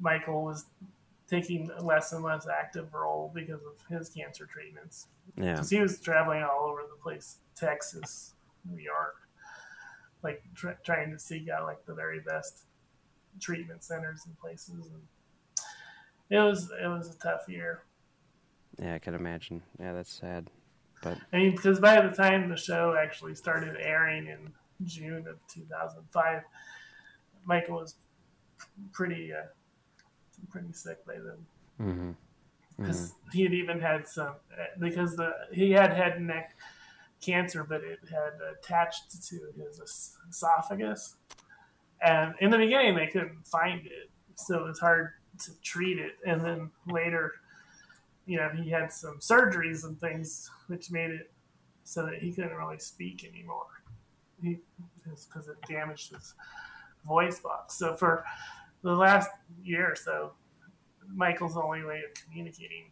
Speaker 4: Michael was taking less and less active role because of his cancer treatments.
Speaker 2: Yeah.
Speaker 4: Because he was traveling all over the place, Texas, New York, like tr- trying to seek out like the very best treatment centers and places. And it was it was a tough year.
Speaker 2: Yeah, I can imagine. Yeah, that's sad. But
Speaker 4: I mean, because by the time the show actually started airing in June of 2005, Michael was pretty uh, pretty sick by then. because he had even had some because the he had head and neck cancer, but it had attached to his esophagus, and in the beginning they couldn't find it, so it was hard to treat it. And then later, you know, he had some surgeries and things which made it so that he couldn't really speak anymore. He because it damaged his voice box. So for the last year or so, Michael's only way of communicating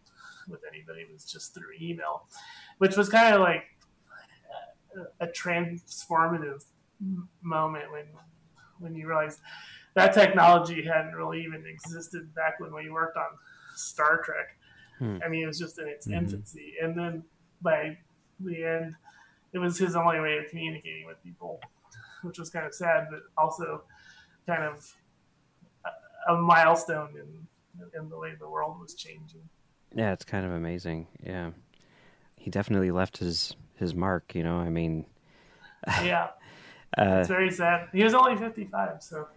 Speaker 4: with anybody was just through email, which was kind of like a, transformative moment when when you realize that technology hadn't really even existed back when we worked on Star Trek.
Speaker 2: Hmm.
Speaker 4: I mean, it was just in its
Speaker 3: Mhm.
Speaker 4: infancy, and then by the end, it was his only way of communicating with people, which was kind of sad, but also kind of a, a milestone in in the way the world was changing.
Speaker 2: yeah, it's kind of amazing. Yeah, he definitely left his his mark. You know, I mean,
Speaker 4: Yeah, <laughs>
Speaker 2: uh,
Speaker 4: it's very sad. He was only fifty five, so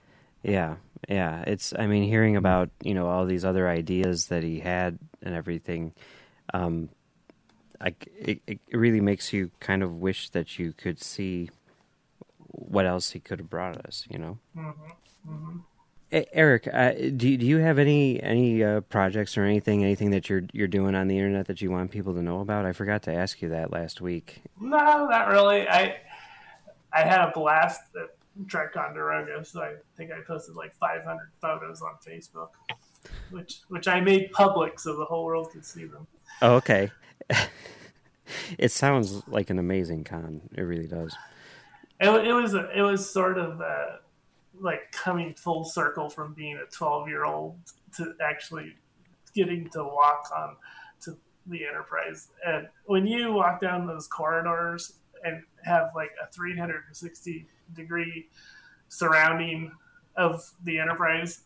Speaker 2: Yeah, yeah. It's I mean hearing about you know all these other ideas that he had and everything, um, I it, it really makes you kind of wish that you could see what else he could have brought us. You know,
Speaker 4: hmm
Speaker 2: E- Eric, uh, do do you have any any uh, projects or anything anything that you're you're doing on the internet that you want people to know about? I forgot to ask you that last week.
Speaker 4: no, not really. I I had a blast Ticonderoga, so I think I posted like 500 photos on Facebook, which which I made public so the whole world could see them.
Speaker 2: Oh, okay. <laughs> it sounds like an amazing con. It really does.
Speaker 4: It, it was a, it was sort of uh, like coming full circle from being a 12 year old to actually getting to walk on to the Enterprise. And when you walk down those corridors and have like a 360 degree surrounding of the Enterprise,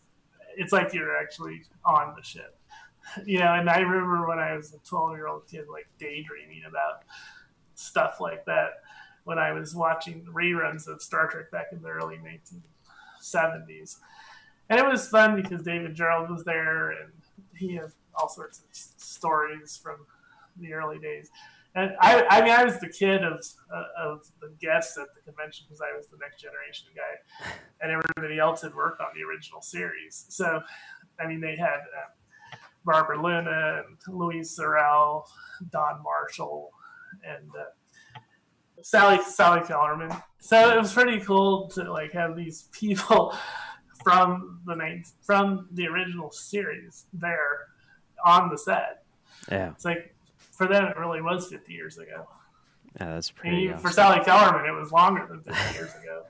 Speaker 4: it's like you're actually on the ship. You know, and I remember when I was a 12 year old kid, like daydreaming about stuff like that when I was watching reruns of Star Trek back in the early 1970s. And it was fun because David Gerrold was there and he has all sorts of stories from the early days. And I, I mean, I was the kid of uh, of the guests at the convention because I was the next generation guy, and everybody else had worked on the original series. So, I mean, they had uh, Barbara Luna and Louise Sorel, Don Marshall, and uh, Sally Sally Kellerman. So it was pretty cool to like have these people <laughs> from the night from the original series there on the set.
Speaker 2: Yeah,
Speaker 4: it's like for them it really was 50 years ago.
Speaker 2: Yeah, that's pretty.
Speaker 4: And awesome. For Sally Kellerman, it was longer than 50 <laughs> years ago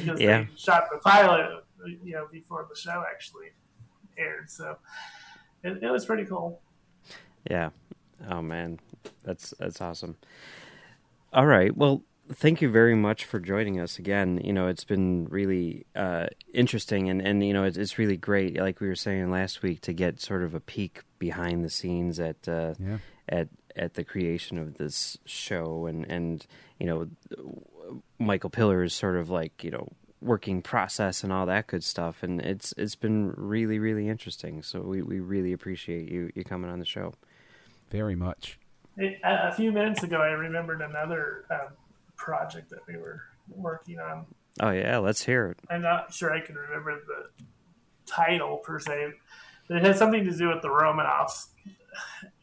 Speaker 4: because
Speaker 2: yeah.
Speaker 4: they shot the pilot, you know, before the show actually aired. So it, it was pretty cool.
Speaker 2: Yeah. Oh man, that's that's awesome. All right. Well, thank you very much for joining us again. You know, it's been really uh, interesting, and and you know, it's, it's really great. Like we were saying last week, to get sort of a peek behind the scenes at uh,
Speaker 3: yeah.
Speaker 2: At at the creation of this show, and and you know, Michael Piller's sort of like you know working process and all that good stuff, and it's it's been really really interesting. So we we really appreciate you you coming on the show.
Speaker 3: Very much.
Speaker 4: It, a few minutes ago, I remembered another um, project that we were working on.
Speaker 2: Oh yeah, let's hear it.
Speaker 4: I'm not sure I can remember the title per se, but it had something to do with the Romanovs,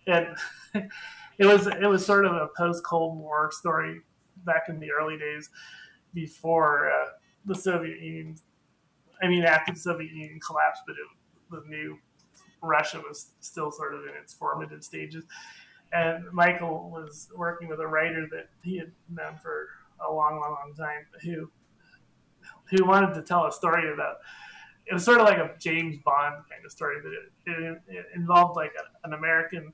Speaker 4: and <laughs> it was it was sort of a post Cold War story back in the early days before uh, the Soviet Union. I mean, after the Soviet Union collapsed, but it, the new Russia was still sort of in its formative stages and Michael was working with a writer that he had known for a long, long, long time, who who wanted to tell a story about. It was sort of like a James Bond kind of story, but it, it, it involved like a, an American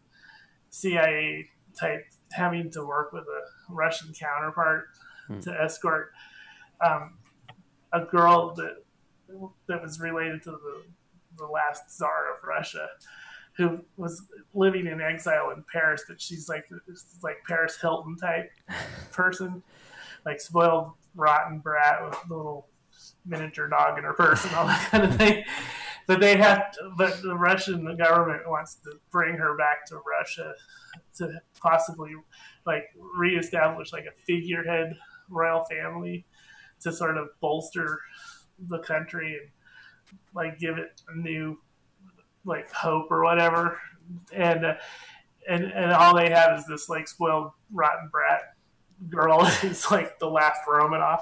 Speaker 4: CIA type having to work with a Russian counterpart hmm. to escort um, a girl that that was related to the the last czar of Russia who was living in exile in Paris, but she's like like Paris Hilton type <laughs> person, like spoiled, rotten brat with a little miniature dog in her purse and all that kind of thing. But they have, to, the Russian government wants to bring her back to Russia to possibly like reestablish like a figurehead royal family to sort of bolster the country and like give it a new like hope or whatever, and uh, and and all they have is this like spoiled rotten brat girl <laughs> who's like the last Romanov,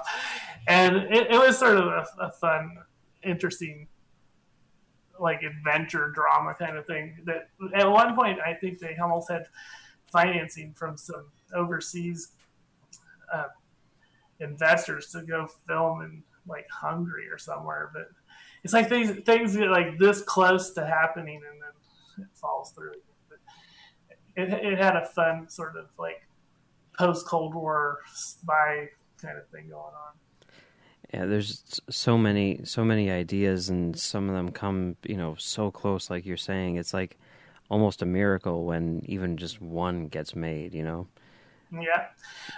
Speaker 4: and it, it was sort of a, a, fun, interesting like adventure drama kind of thing. That at one point I think they almost had financing from some overseas uh, investors to go film in like Hungary or somewhere, but it's like things things get like this close to happening and then it falls through. But it it had a fun sort of like post Cold War spy kind of thing going on.
Speaker 2: Yeah, there's so many so many ideas, and some of them come you know so close, like you're saying. It's like almost a miracle when even just one gets made. You know.
Speaker 4: Yeah,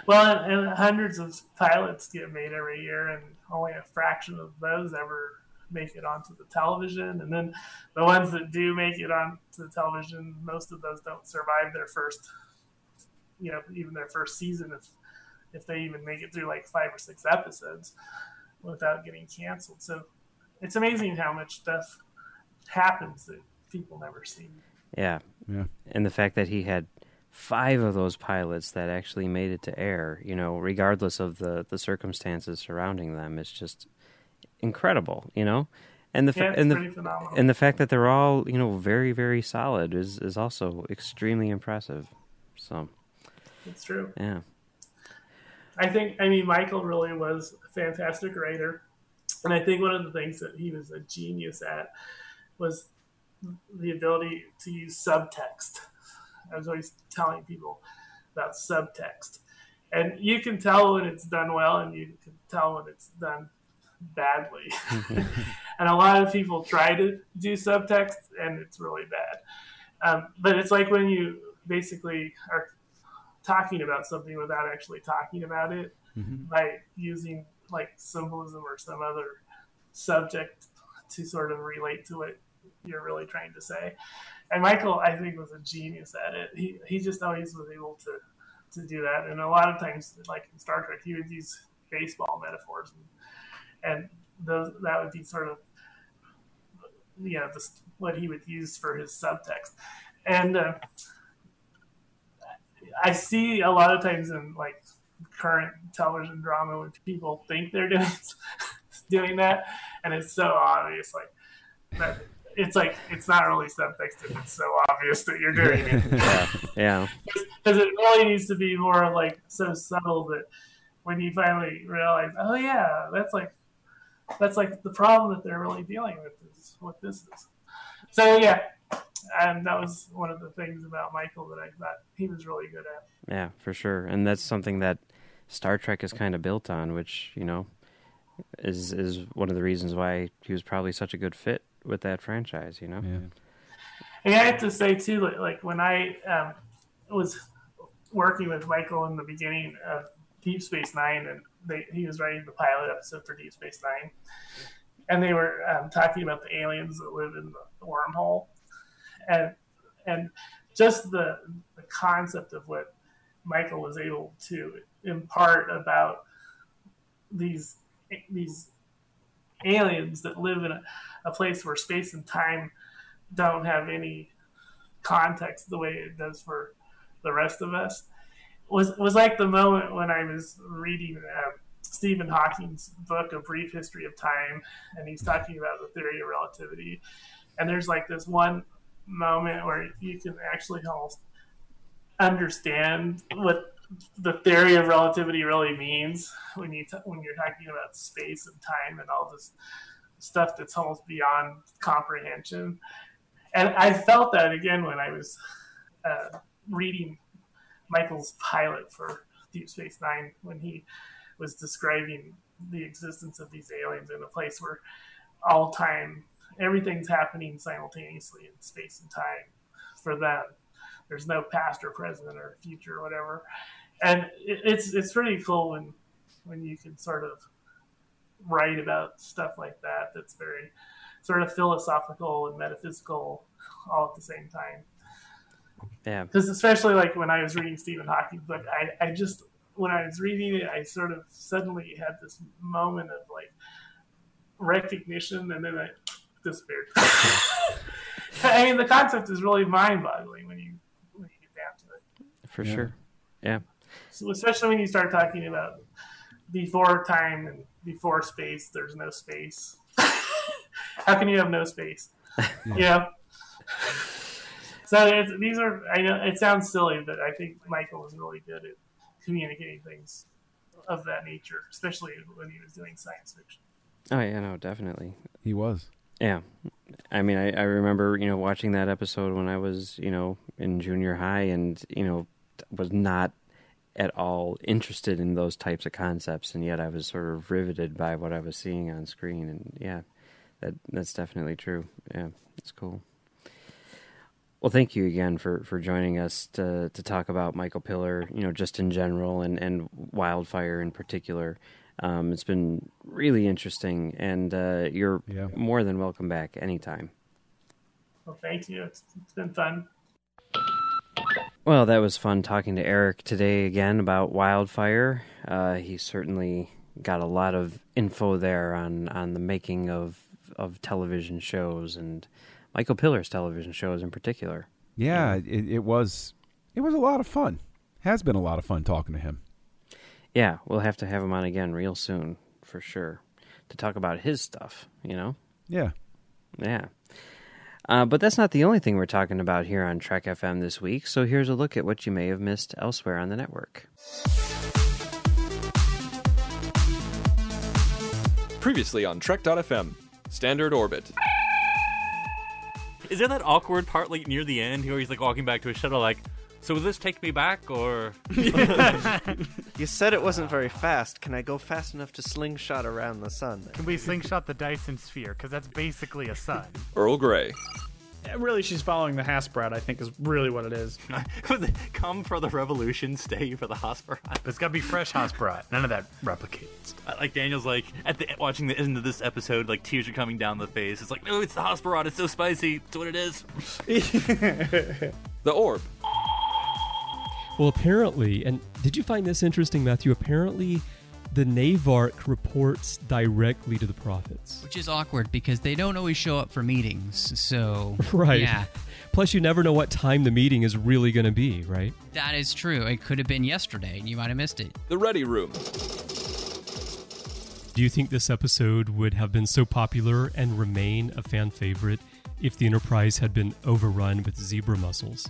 Speaker 4: well, and, and hundreds of pilots get made every year, and only a fraction of those ever make it onto the television. And then the ones that do make it onto the television, most of those don't survive their first, you know, even their first season if if they even make it through like five or six episodes without getting canceled. So it's amazing how much stuff happens that people never see.
Speaker 2: Yeah.
Speaker 3: Yeah.
Speaker 2: And the fact that he had five of those pilots that actually made it to air. You know, regardless of the the circumstances surrounding them, it's just incredible. You know, and the
Speaker 4: Yeah,
Speaker 2: and the
Speaker 4: phenomenal.
Speaker 2: and the fact that they're all you know very very solid is is also extremely impressive. So
Speaker 4: it's true.
Speaker 2: yeah,
Speaker 4: I think, I mean, Michael really was a fantastic writer. And I think one of the things that he was a genius at was the ability to use subtext. I was always telling people about subtext. And you can tell when it's done well and you can tell when it's done badly. <laughs> <laughs> and a lot of people try to do subtext and it's really bad. Um, but it's like when you basically are talking about something without actually talking about it by using like symbolism or some other subject <laughs> to sort of relate to what you're really trying to say. And Michael, I think, was a genius at it. He he just always was able to to do that. And a lot of times, like in Star Trek, he would use baseball metaphors, and, and those that would be sort of you know what he would use for his subtext. And uh, I see a lot of times in like current television drama when people think they're doing <laughs> doing that, and it's so obvious. Like that, it's like it's not really subtext, and it's so obvious that you're doing it <laughs>
Speaker 2: yeah, yeah,
Speaker 4: because it really needs to be more like so subtle that when you finally realize, oh yeah, that's like that's like the problem that they're really dealing with is what this is. So yeah, and that was one of the things about Michael that I thought he was really good at.
Speaker 2: yeah, for sure. And that's something that Star Trek is kind of built on, which you know is is one of the reasons why he was probably such a good fit with that franchise. You know,
Speaker 3: Yeah.
Speaker 4: And I have to say too, like, like when I um, was working with Michael in the beginning of Deep Space Nine, and they, he was writing the pilot episode for Deep Space Nine, and they were um, talking about the aliens that live in the wormhole, and and just the the concept of what Michael was able to impart about these these aliens that live in a, a place where space and time don't have any context the way it does for the rest of us was was like the moment when I was reading uh, Stephen Hawking's book, A Brief History of Time, and he's talking about the theory of relativity. And there's like this one moment where you can actually almost understand what the theory of relativity really means when you t- when you're talking about space and time and all this stuff that's almost beyond comprehension. And I felt that again when I was uh, reading Michael's pilot for Deep Space Nine when he was describing the existence of these aliens in a place where all time everything's happening simultaneously in space and time for them. There's no past or present or future or whatever, and it, it's it's pretty cool when when you can sort of write about stuff like that. That's very sort of philosophical and metaphysical all at the same time
Speaker 2: yeah,
Speaker 4: because especially like when I was reading Stephen Hawking's book, I, I just when I was reading it, I sort of suddenly had this moment of like recognition, and then I disappeared. <laughs> I mean, the concept is really mind-boggling when you when you get down to it.
Speaker 2: For
Speaker 3: Yeah.
Speaker 2: sure. Yeah,
Speaker 4: So especially when you start talking about before time and before space, there's no space. <laughs> How can you have no space? <laughs> yeah. So it's, these are I know it sounds silly, but I think Michael was really good at communicating things of that nature, especially when he was doing science fiction.
Speaker 2: oh yeah, no, definitely.
Speaker 3: He was.
Speaker 2: Yeah. I mean, I, I remember, you know, watching that episode when I was, you know, in junior high and, you know, was not at all interested in those types of concepts. And yet I was sort of riveted by what I was seeing on screen. And yeah, that that's definitely true. Yeah, it's cool. Well, thank you again for, for joining us to to talk about Michael Piller, you know, just in general and, and Wildfire in particular. Um, it's been really interesting, and uh, you're
Speaker 3: Yeah.
Speaker 2: more than welcome back anytime.
Speaker 4: Well, thank you. It's, it's been fun.
Speaker 2: Well, that was fun talking to Eric today again about Wildfire. Uh, he certainly got a lot of info there on, on the making of of television shows and Michael Piller's television shows in particular.
Speaker 3: Yeah, it, it was It was a lot of fun. Has been a lot of fun talking to him.
Speaker 2: Yeah, we'll have to have him on again real soon for sure to talk about his stuff. You know.
Speaker 3: Yeah.
Speaker 2: Yeah. Uh, but that's not the only thing we're talking about here on Trek FM this week, so here's a look at what you may have missed elsewhere on the network.
Speaker 5: Previously on Trek.fm, Standard Orbit.
Speaker 6: Is there that awkward part like near the end where he's like walking back to his shuttle, like, so will this take me back or? <laughs>
Speaker 7: You said it wasn't very fast. Can I go fast enough to slingshot around the sun?
Speaker 8: Can we slingshot the Dyson sphere? Because that's basically a sun.
Speaker 5: Earl Grey.
Speaker 9: Yeah, really, she's following the Hasperat. I think is really what it is. <laughs>
Speaker 6: Come for the revolution, stay for the Hasperat.
Speaker 8: But it's got to be fresh Hasperat. None of that replicated stuff.
Speaker 6: Like Daniel's like at the watching the end of this episode, like tears are coming down the face. It's like, no, it's the Hasperat. It's so spicy. It's what it is. <laughs>
Speaker 5: The Orb.
Speaker 10: Well, apparently, and did you find this interesting, Matthew? Apparently, the Navark reports directly to the prophets.
Speaker 11: Which is awkward because they don't always show up for meetings. So, <laughs>
Speaker 10: Right.
Speaker 11: yeah,
Speaker 10: Plus, you never know what time the meeting is really going to be, right?
Speaker 11: that is true. It could have been yesterday and you might have missed it.
Speaker 5: The Ready Room.
Speaker 10: Do you think this episode would have been so popular and remain a fan favorite if the Enterprise had been overrun with zebra mussels?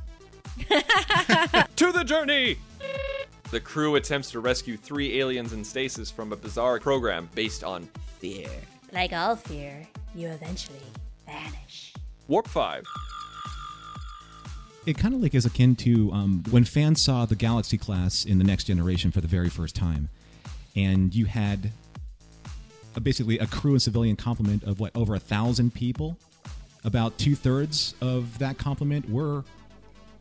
Speaker 10: <laughs>
Speaker 5: To the journey! The crew attempts to rescue three aliens in stasis from a bizarre program based on fear.
Speaker 12: Like all fear, you eventually vanish.
Speaker 5: Warp 5.
Speaker 13: It kind of like is akin to um, when fans saw the Galaxy class in the Next Generation for the very first time, and you had a, basically a crew and civilian complement of what over a thousand people. About two thirds of that complement were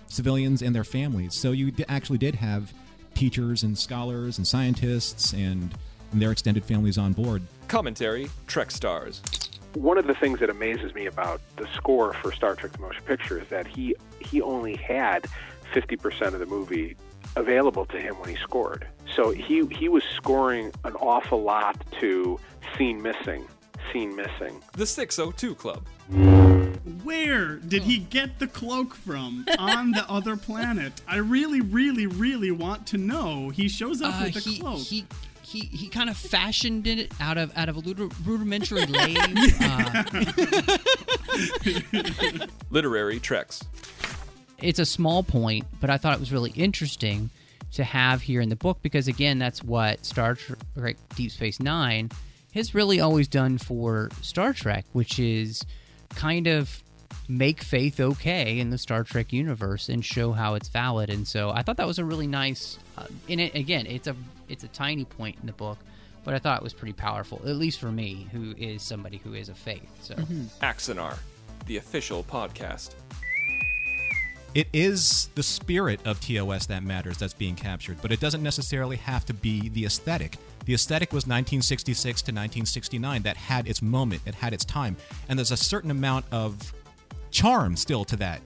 Speaker 13: civilians and their families. So you d- actually did have teachers and scholars and scientists and, and their extended families on board.
Speaker 5: Commentary Trek Stars.
Speaker 14: One of the things that amazes me about the score for Star Trek: The Motion Picture is that he he only had 50% of the movie available to him when he scored. So he he was scoring an awful lot to scene missing, scene missing.
Speaker 5: The 602 Club.
Speaker 15: Where did he get the cloak from on the other <laughs> planet? I really, really, really want to know. He shows up
Speaker 11: Uh,
Speaker 15: with the
Speaker 11: he,
Speaker 15: cloak.
Speaker 11: he he he kind of fashioned it out of out of a rudimentary <laughs> lathe. Uh,
Speaker 5: Literary Treks.
Speaker 11: it's a small point, but I thought it was really interesting to have here in the book because again, that's what Star Trek Deep Space Nine has really always done for Star Trek, which is kind of make faith okay in the Star Trek universe and show how it's valid. And so I thought that was a really nice. Uh, in it again, it's a it's a tiny point in the book, but I thought it was pretty powerful, at least for me, who is somebody who is a faith. So.
Speaker 5: Axanar, the official podcast.
Speaker 13: It is the spirit of TOS that matters that's being captured, but it doesn't necessarily have to be the aesthetic. The aesthetic was 1966 to 1969. That had its moment, it had its time. And there's a certain amount of charm still to that.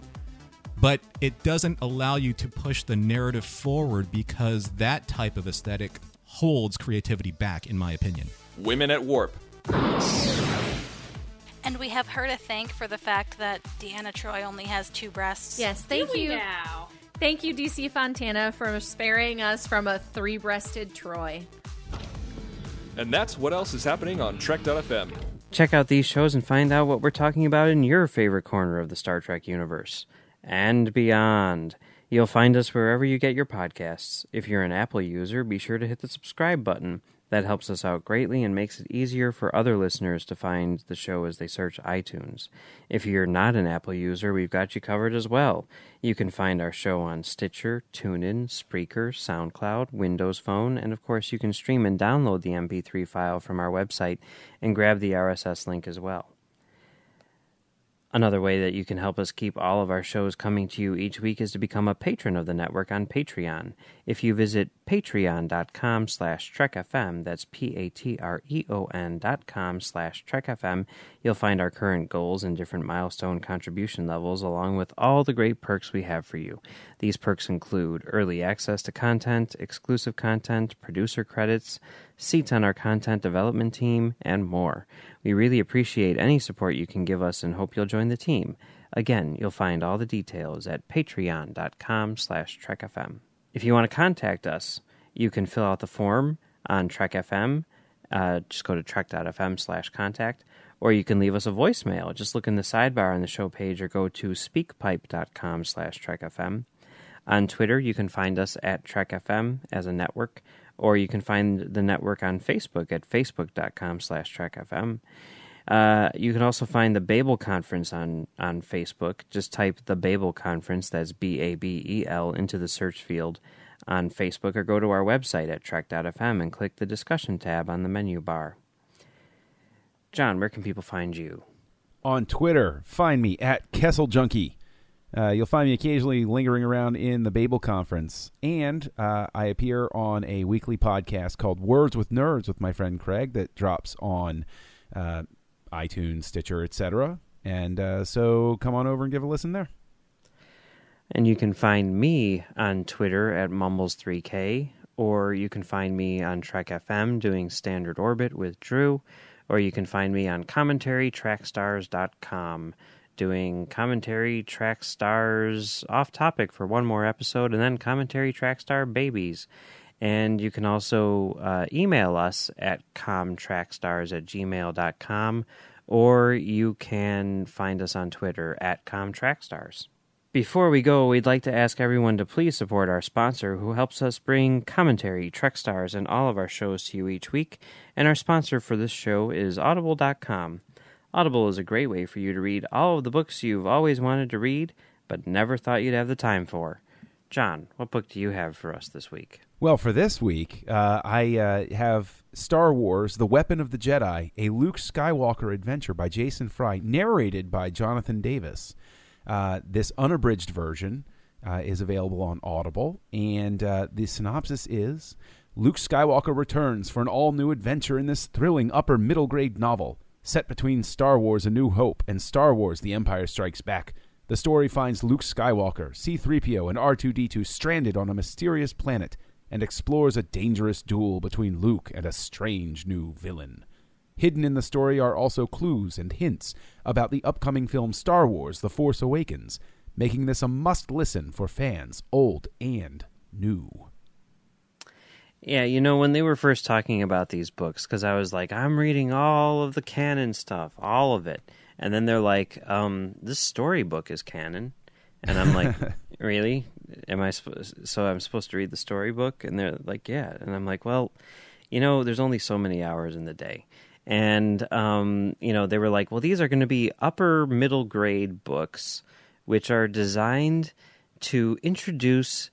Speaker 13: But it doesn't allow you to push the narrative forward because that type of aesthetic holds creativity back, in my opinion.
Speaker 5: Women at Warp.
Speaker 12: And we have her to thank for the fact that Deanna Troi only has two breasts.
Speaker 16: Yes, thank you. Thank you, DC Fontana, for sparing us from a three breasted Troi.
Speaker 5: And that's what else is happening on Trek.fm.
Speaker 2: Check out these shows and find out what we're talking about in your favorite corner of the Star Trek universe and beyond. You'll find us wherever you get your podcasts. If you're an Apple user, be sure to hit the subscribe button. That helps us out greatly and makes it easier for other listeners to find the show as they search iTunes. If you're not an Apple user, we've got you covered as well. You can find our show on Stitcher, TuneIn, Spreaker, SoundCloud, Windows Phone, and of course you can stream and download the MP3 file from our website and grab the RSS link as well. Another way that you can help us keep all of our shows coming to you each week is to become a patron of the network on Patreon. If you visit patreon.com slash trekfm, that's P-A-T-R-E-O-N dot com slash trekfm, you'll find our current goals and different milestone contribution levels along with all the great perks we have for you. These perks include early access to content, exclusive content, producer credits, seats on our content development team, and more. We really appreciate any support you can give us and hope you'll join the team. Again, you'll find all the details at patreon.com slash trekfm. If you want to contact us, you can fill out the form on Trek FM. Uh, just go to trek.fm slash contact, or you can leave us a voicemail. Just look in the sidebar on the show page or go to speakpipe.com slash trekfm. On Twitter, you can find us at Trek FM as a network, or you can find the network on Facebook at facebook.com slash trekfm. Uh, you can also find the Babel Conference on, on Facebook. Just type the Babel Conference, that's B A B E L, into the search field on Facebook, or go to our website at trek.fm and click the discussion tab on the menu bar. John, where can people find you?
Speaker 3: On Twitter, find me at Kessel Junkie. Uh, you'll find me occasionally lingering around in the Babel Conference, and uh, I appear on a weekly podcast called Words with Nerds with my friend Craig that drops on uh, iTunes, Stitcher, etc. And uh, so come on over and give a listen there.
Speaker 2: And you can find me on Twitter at Mumbles3K, or you can find me on Trek FM doing Standard Orbit with Drew, or you can find me on commentarytrekstars.com doing commentary trek stars off topic for one more episode, and then commentary trek star babies. And you can also uh, email us at comtrekstars at gmail.com, or you can find us on Twitter at comtrekstars. Before we go, we'd like to ask everyone to please support our sponsor who helps us bring commentary, Trek Stars, and all of our shows to you each week. And our sponsor for this show is Audible.com. Audible is a great way for you to read all of the books you've always wanted to read, but never thought you'd have the time for. John, what book do you have for us this week?
Speaker 3: Well, for this week, uh, I uh, have Star Wars The Weapon of the Jedi, a Luke Skywalker adventure by Jason Fry, narrated by Jonathan Davis. Uh, this unabridged version uh, is available on Audible, and uh, the synopsis is Luke Skywalker returns for an all new adventure in this thrilling upper middle grade novel. Set between Star Wars A New Hope and Star Wars The Empire Strikes Back, the story finds Luke Skywalker, C3PO, and R2D2 stranded on a mysterious planet and explores a dangerous duel between Luke and a strange new villain. Hidden in the story are also clues and hints about the upcoming film Star Wars The Force Awakens, making this a must listen for fans old and new.
Speaker 2: Yeah, you know, when they were first talking about these books, because I was like, I'm reading all of the canon stuff, all of it. And then they're like, um, this storybook is canon. And I'm like, <laughs> really? Am I supposed, so I'm supposed to read the storybook? And they're like, yeah. And I'm like, well, you know, there's only so many hours in the day. And, um, you know, they were like, well, these are going to be upper middle grade books, which are designed to introduce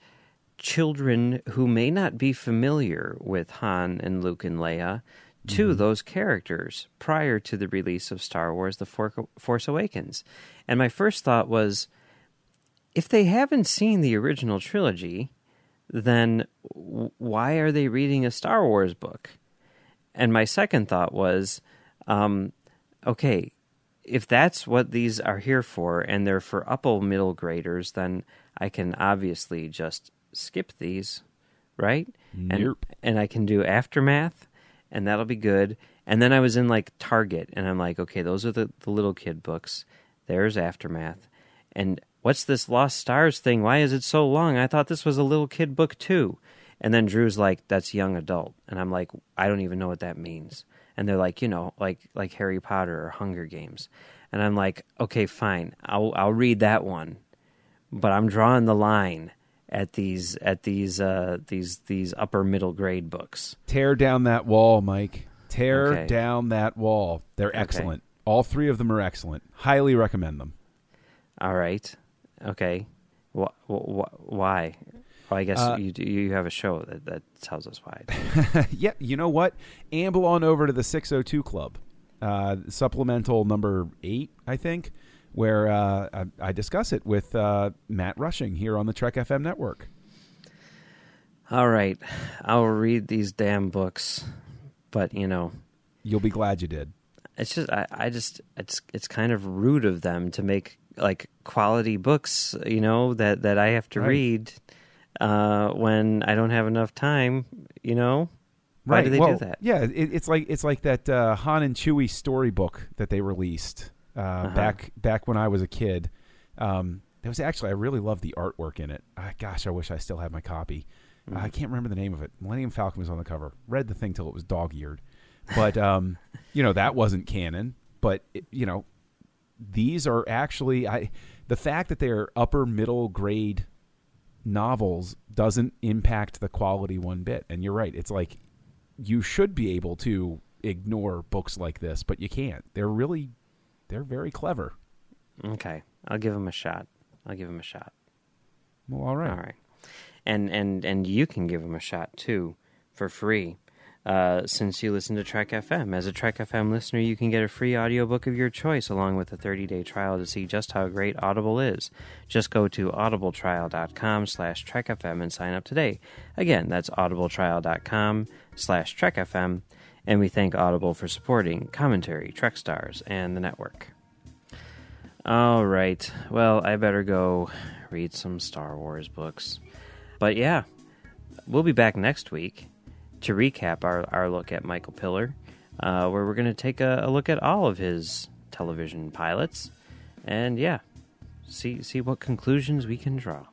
Speaker 2: children who may not be familiar with Han and Luke and Leia to
Speaker 3: Mm-hmm.
Speaker 2: those characters prior to the release of Star Wars The Force Awakens. And my first thought was if they haven't seen the original trilogy, then why are they reading a Star Wars book? And my second thought was um, okay, if that's what these are here for and they're for upper middle graders, then I can obviously just skip these, right? And and I can do aftermath and that'll be good. And then I was in like Target and I'm like, okay, those are the, the little kid books. There's aftermath. And what's this Lost Stars thing? Why is it so long? I thought this was a little kid book too. And then Drew's like, that's young adult. And I'm like, I don't even know what that means. And they're like, you know, like like Harry Potter or Hunger Games. And I'm like, okay, fine. I'll I'll read that one. But I'm drawing the line at these at these uh these these upper middle grade books.
Speaker 3: Tear down that wall, Mike. Tear
Speaker 2: Okay.
Speaker 3: down that wall. They're
Speaker 2: Okay.
Speaker 3: excellent. All three of them are excellent. Highly recommend them.
Speaker 2: All right. Okay. Wh- wh- why? Well, I guess
Speaker 3: Uh,
Speaker 2: you you have a show that, that tells us why. <laughs>
Speaker 3: yeah, you know what? Amble on over to the 602 Club, uh, supplemental number eight, I think, where uh, I, I discuss it with uh, Matt Rushing here on the Trek FM network.
Speaker 2: All right. I'll read these damn books, but you know,
Speaker 3: You'll be glad you did.
Speaker 2: it's just I, I just it's it's kind of rude of them to make like quality books, you know, that that I have to
Speaker 3: Right.
Speaker 2: read uh, when I don't have enough time, you know. Why do they
Speaker 3: well,
Speaker 2: do that?
Speaker 3: Yeah, it, it's like it's like that uh, Han and Chewie storybook that they released uh,
Speaker 2: Uh-huh.
Speaker 3: back back when I was a kid. Um, that was actually I really loved the artwork in it. Uh, gosh, I wish I still had my copy. Uh, I can't remember the name of it. Millennium Falcon was on the cover. Read the thing till it was dog eared, but um, <laughs> you know that wasn't canon. But it, you know, these are actually I. The fact that they're upper middle grade novels doesn't impact the quality one bit. And you're right. It's like you should be able to ignore books like this, but you can't. They're really they're very clever.
Speaker 2: Okay, I'll give them a shot. I'll give them a shot.
Speaker 3: Well, all right.
Speaker 2: All right. And and and you can give them a shot too, for free. Uh, since you listen to Trek FM. As a Trek FM listener, you can get a free audiobook of your choice along with a 30-day trial to see just how great Audible is. Just go to audibletrial.com slash trekfm and sign up today. Again, that's audibletrial.com slash trekfm, and we thank Audible for supporting commentary, Trek Stars, and the network. All right. Well, I better go read some Star Wars books. But yeah, we'll be back next week to recap our, our look at Michael Piller, uh, where we're going to take a, a look at all of his television pilots, and yeah, see see what conclusions we can draw.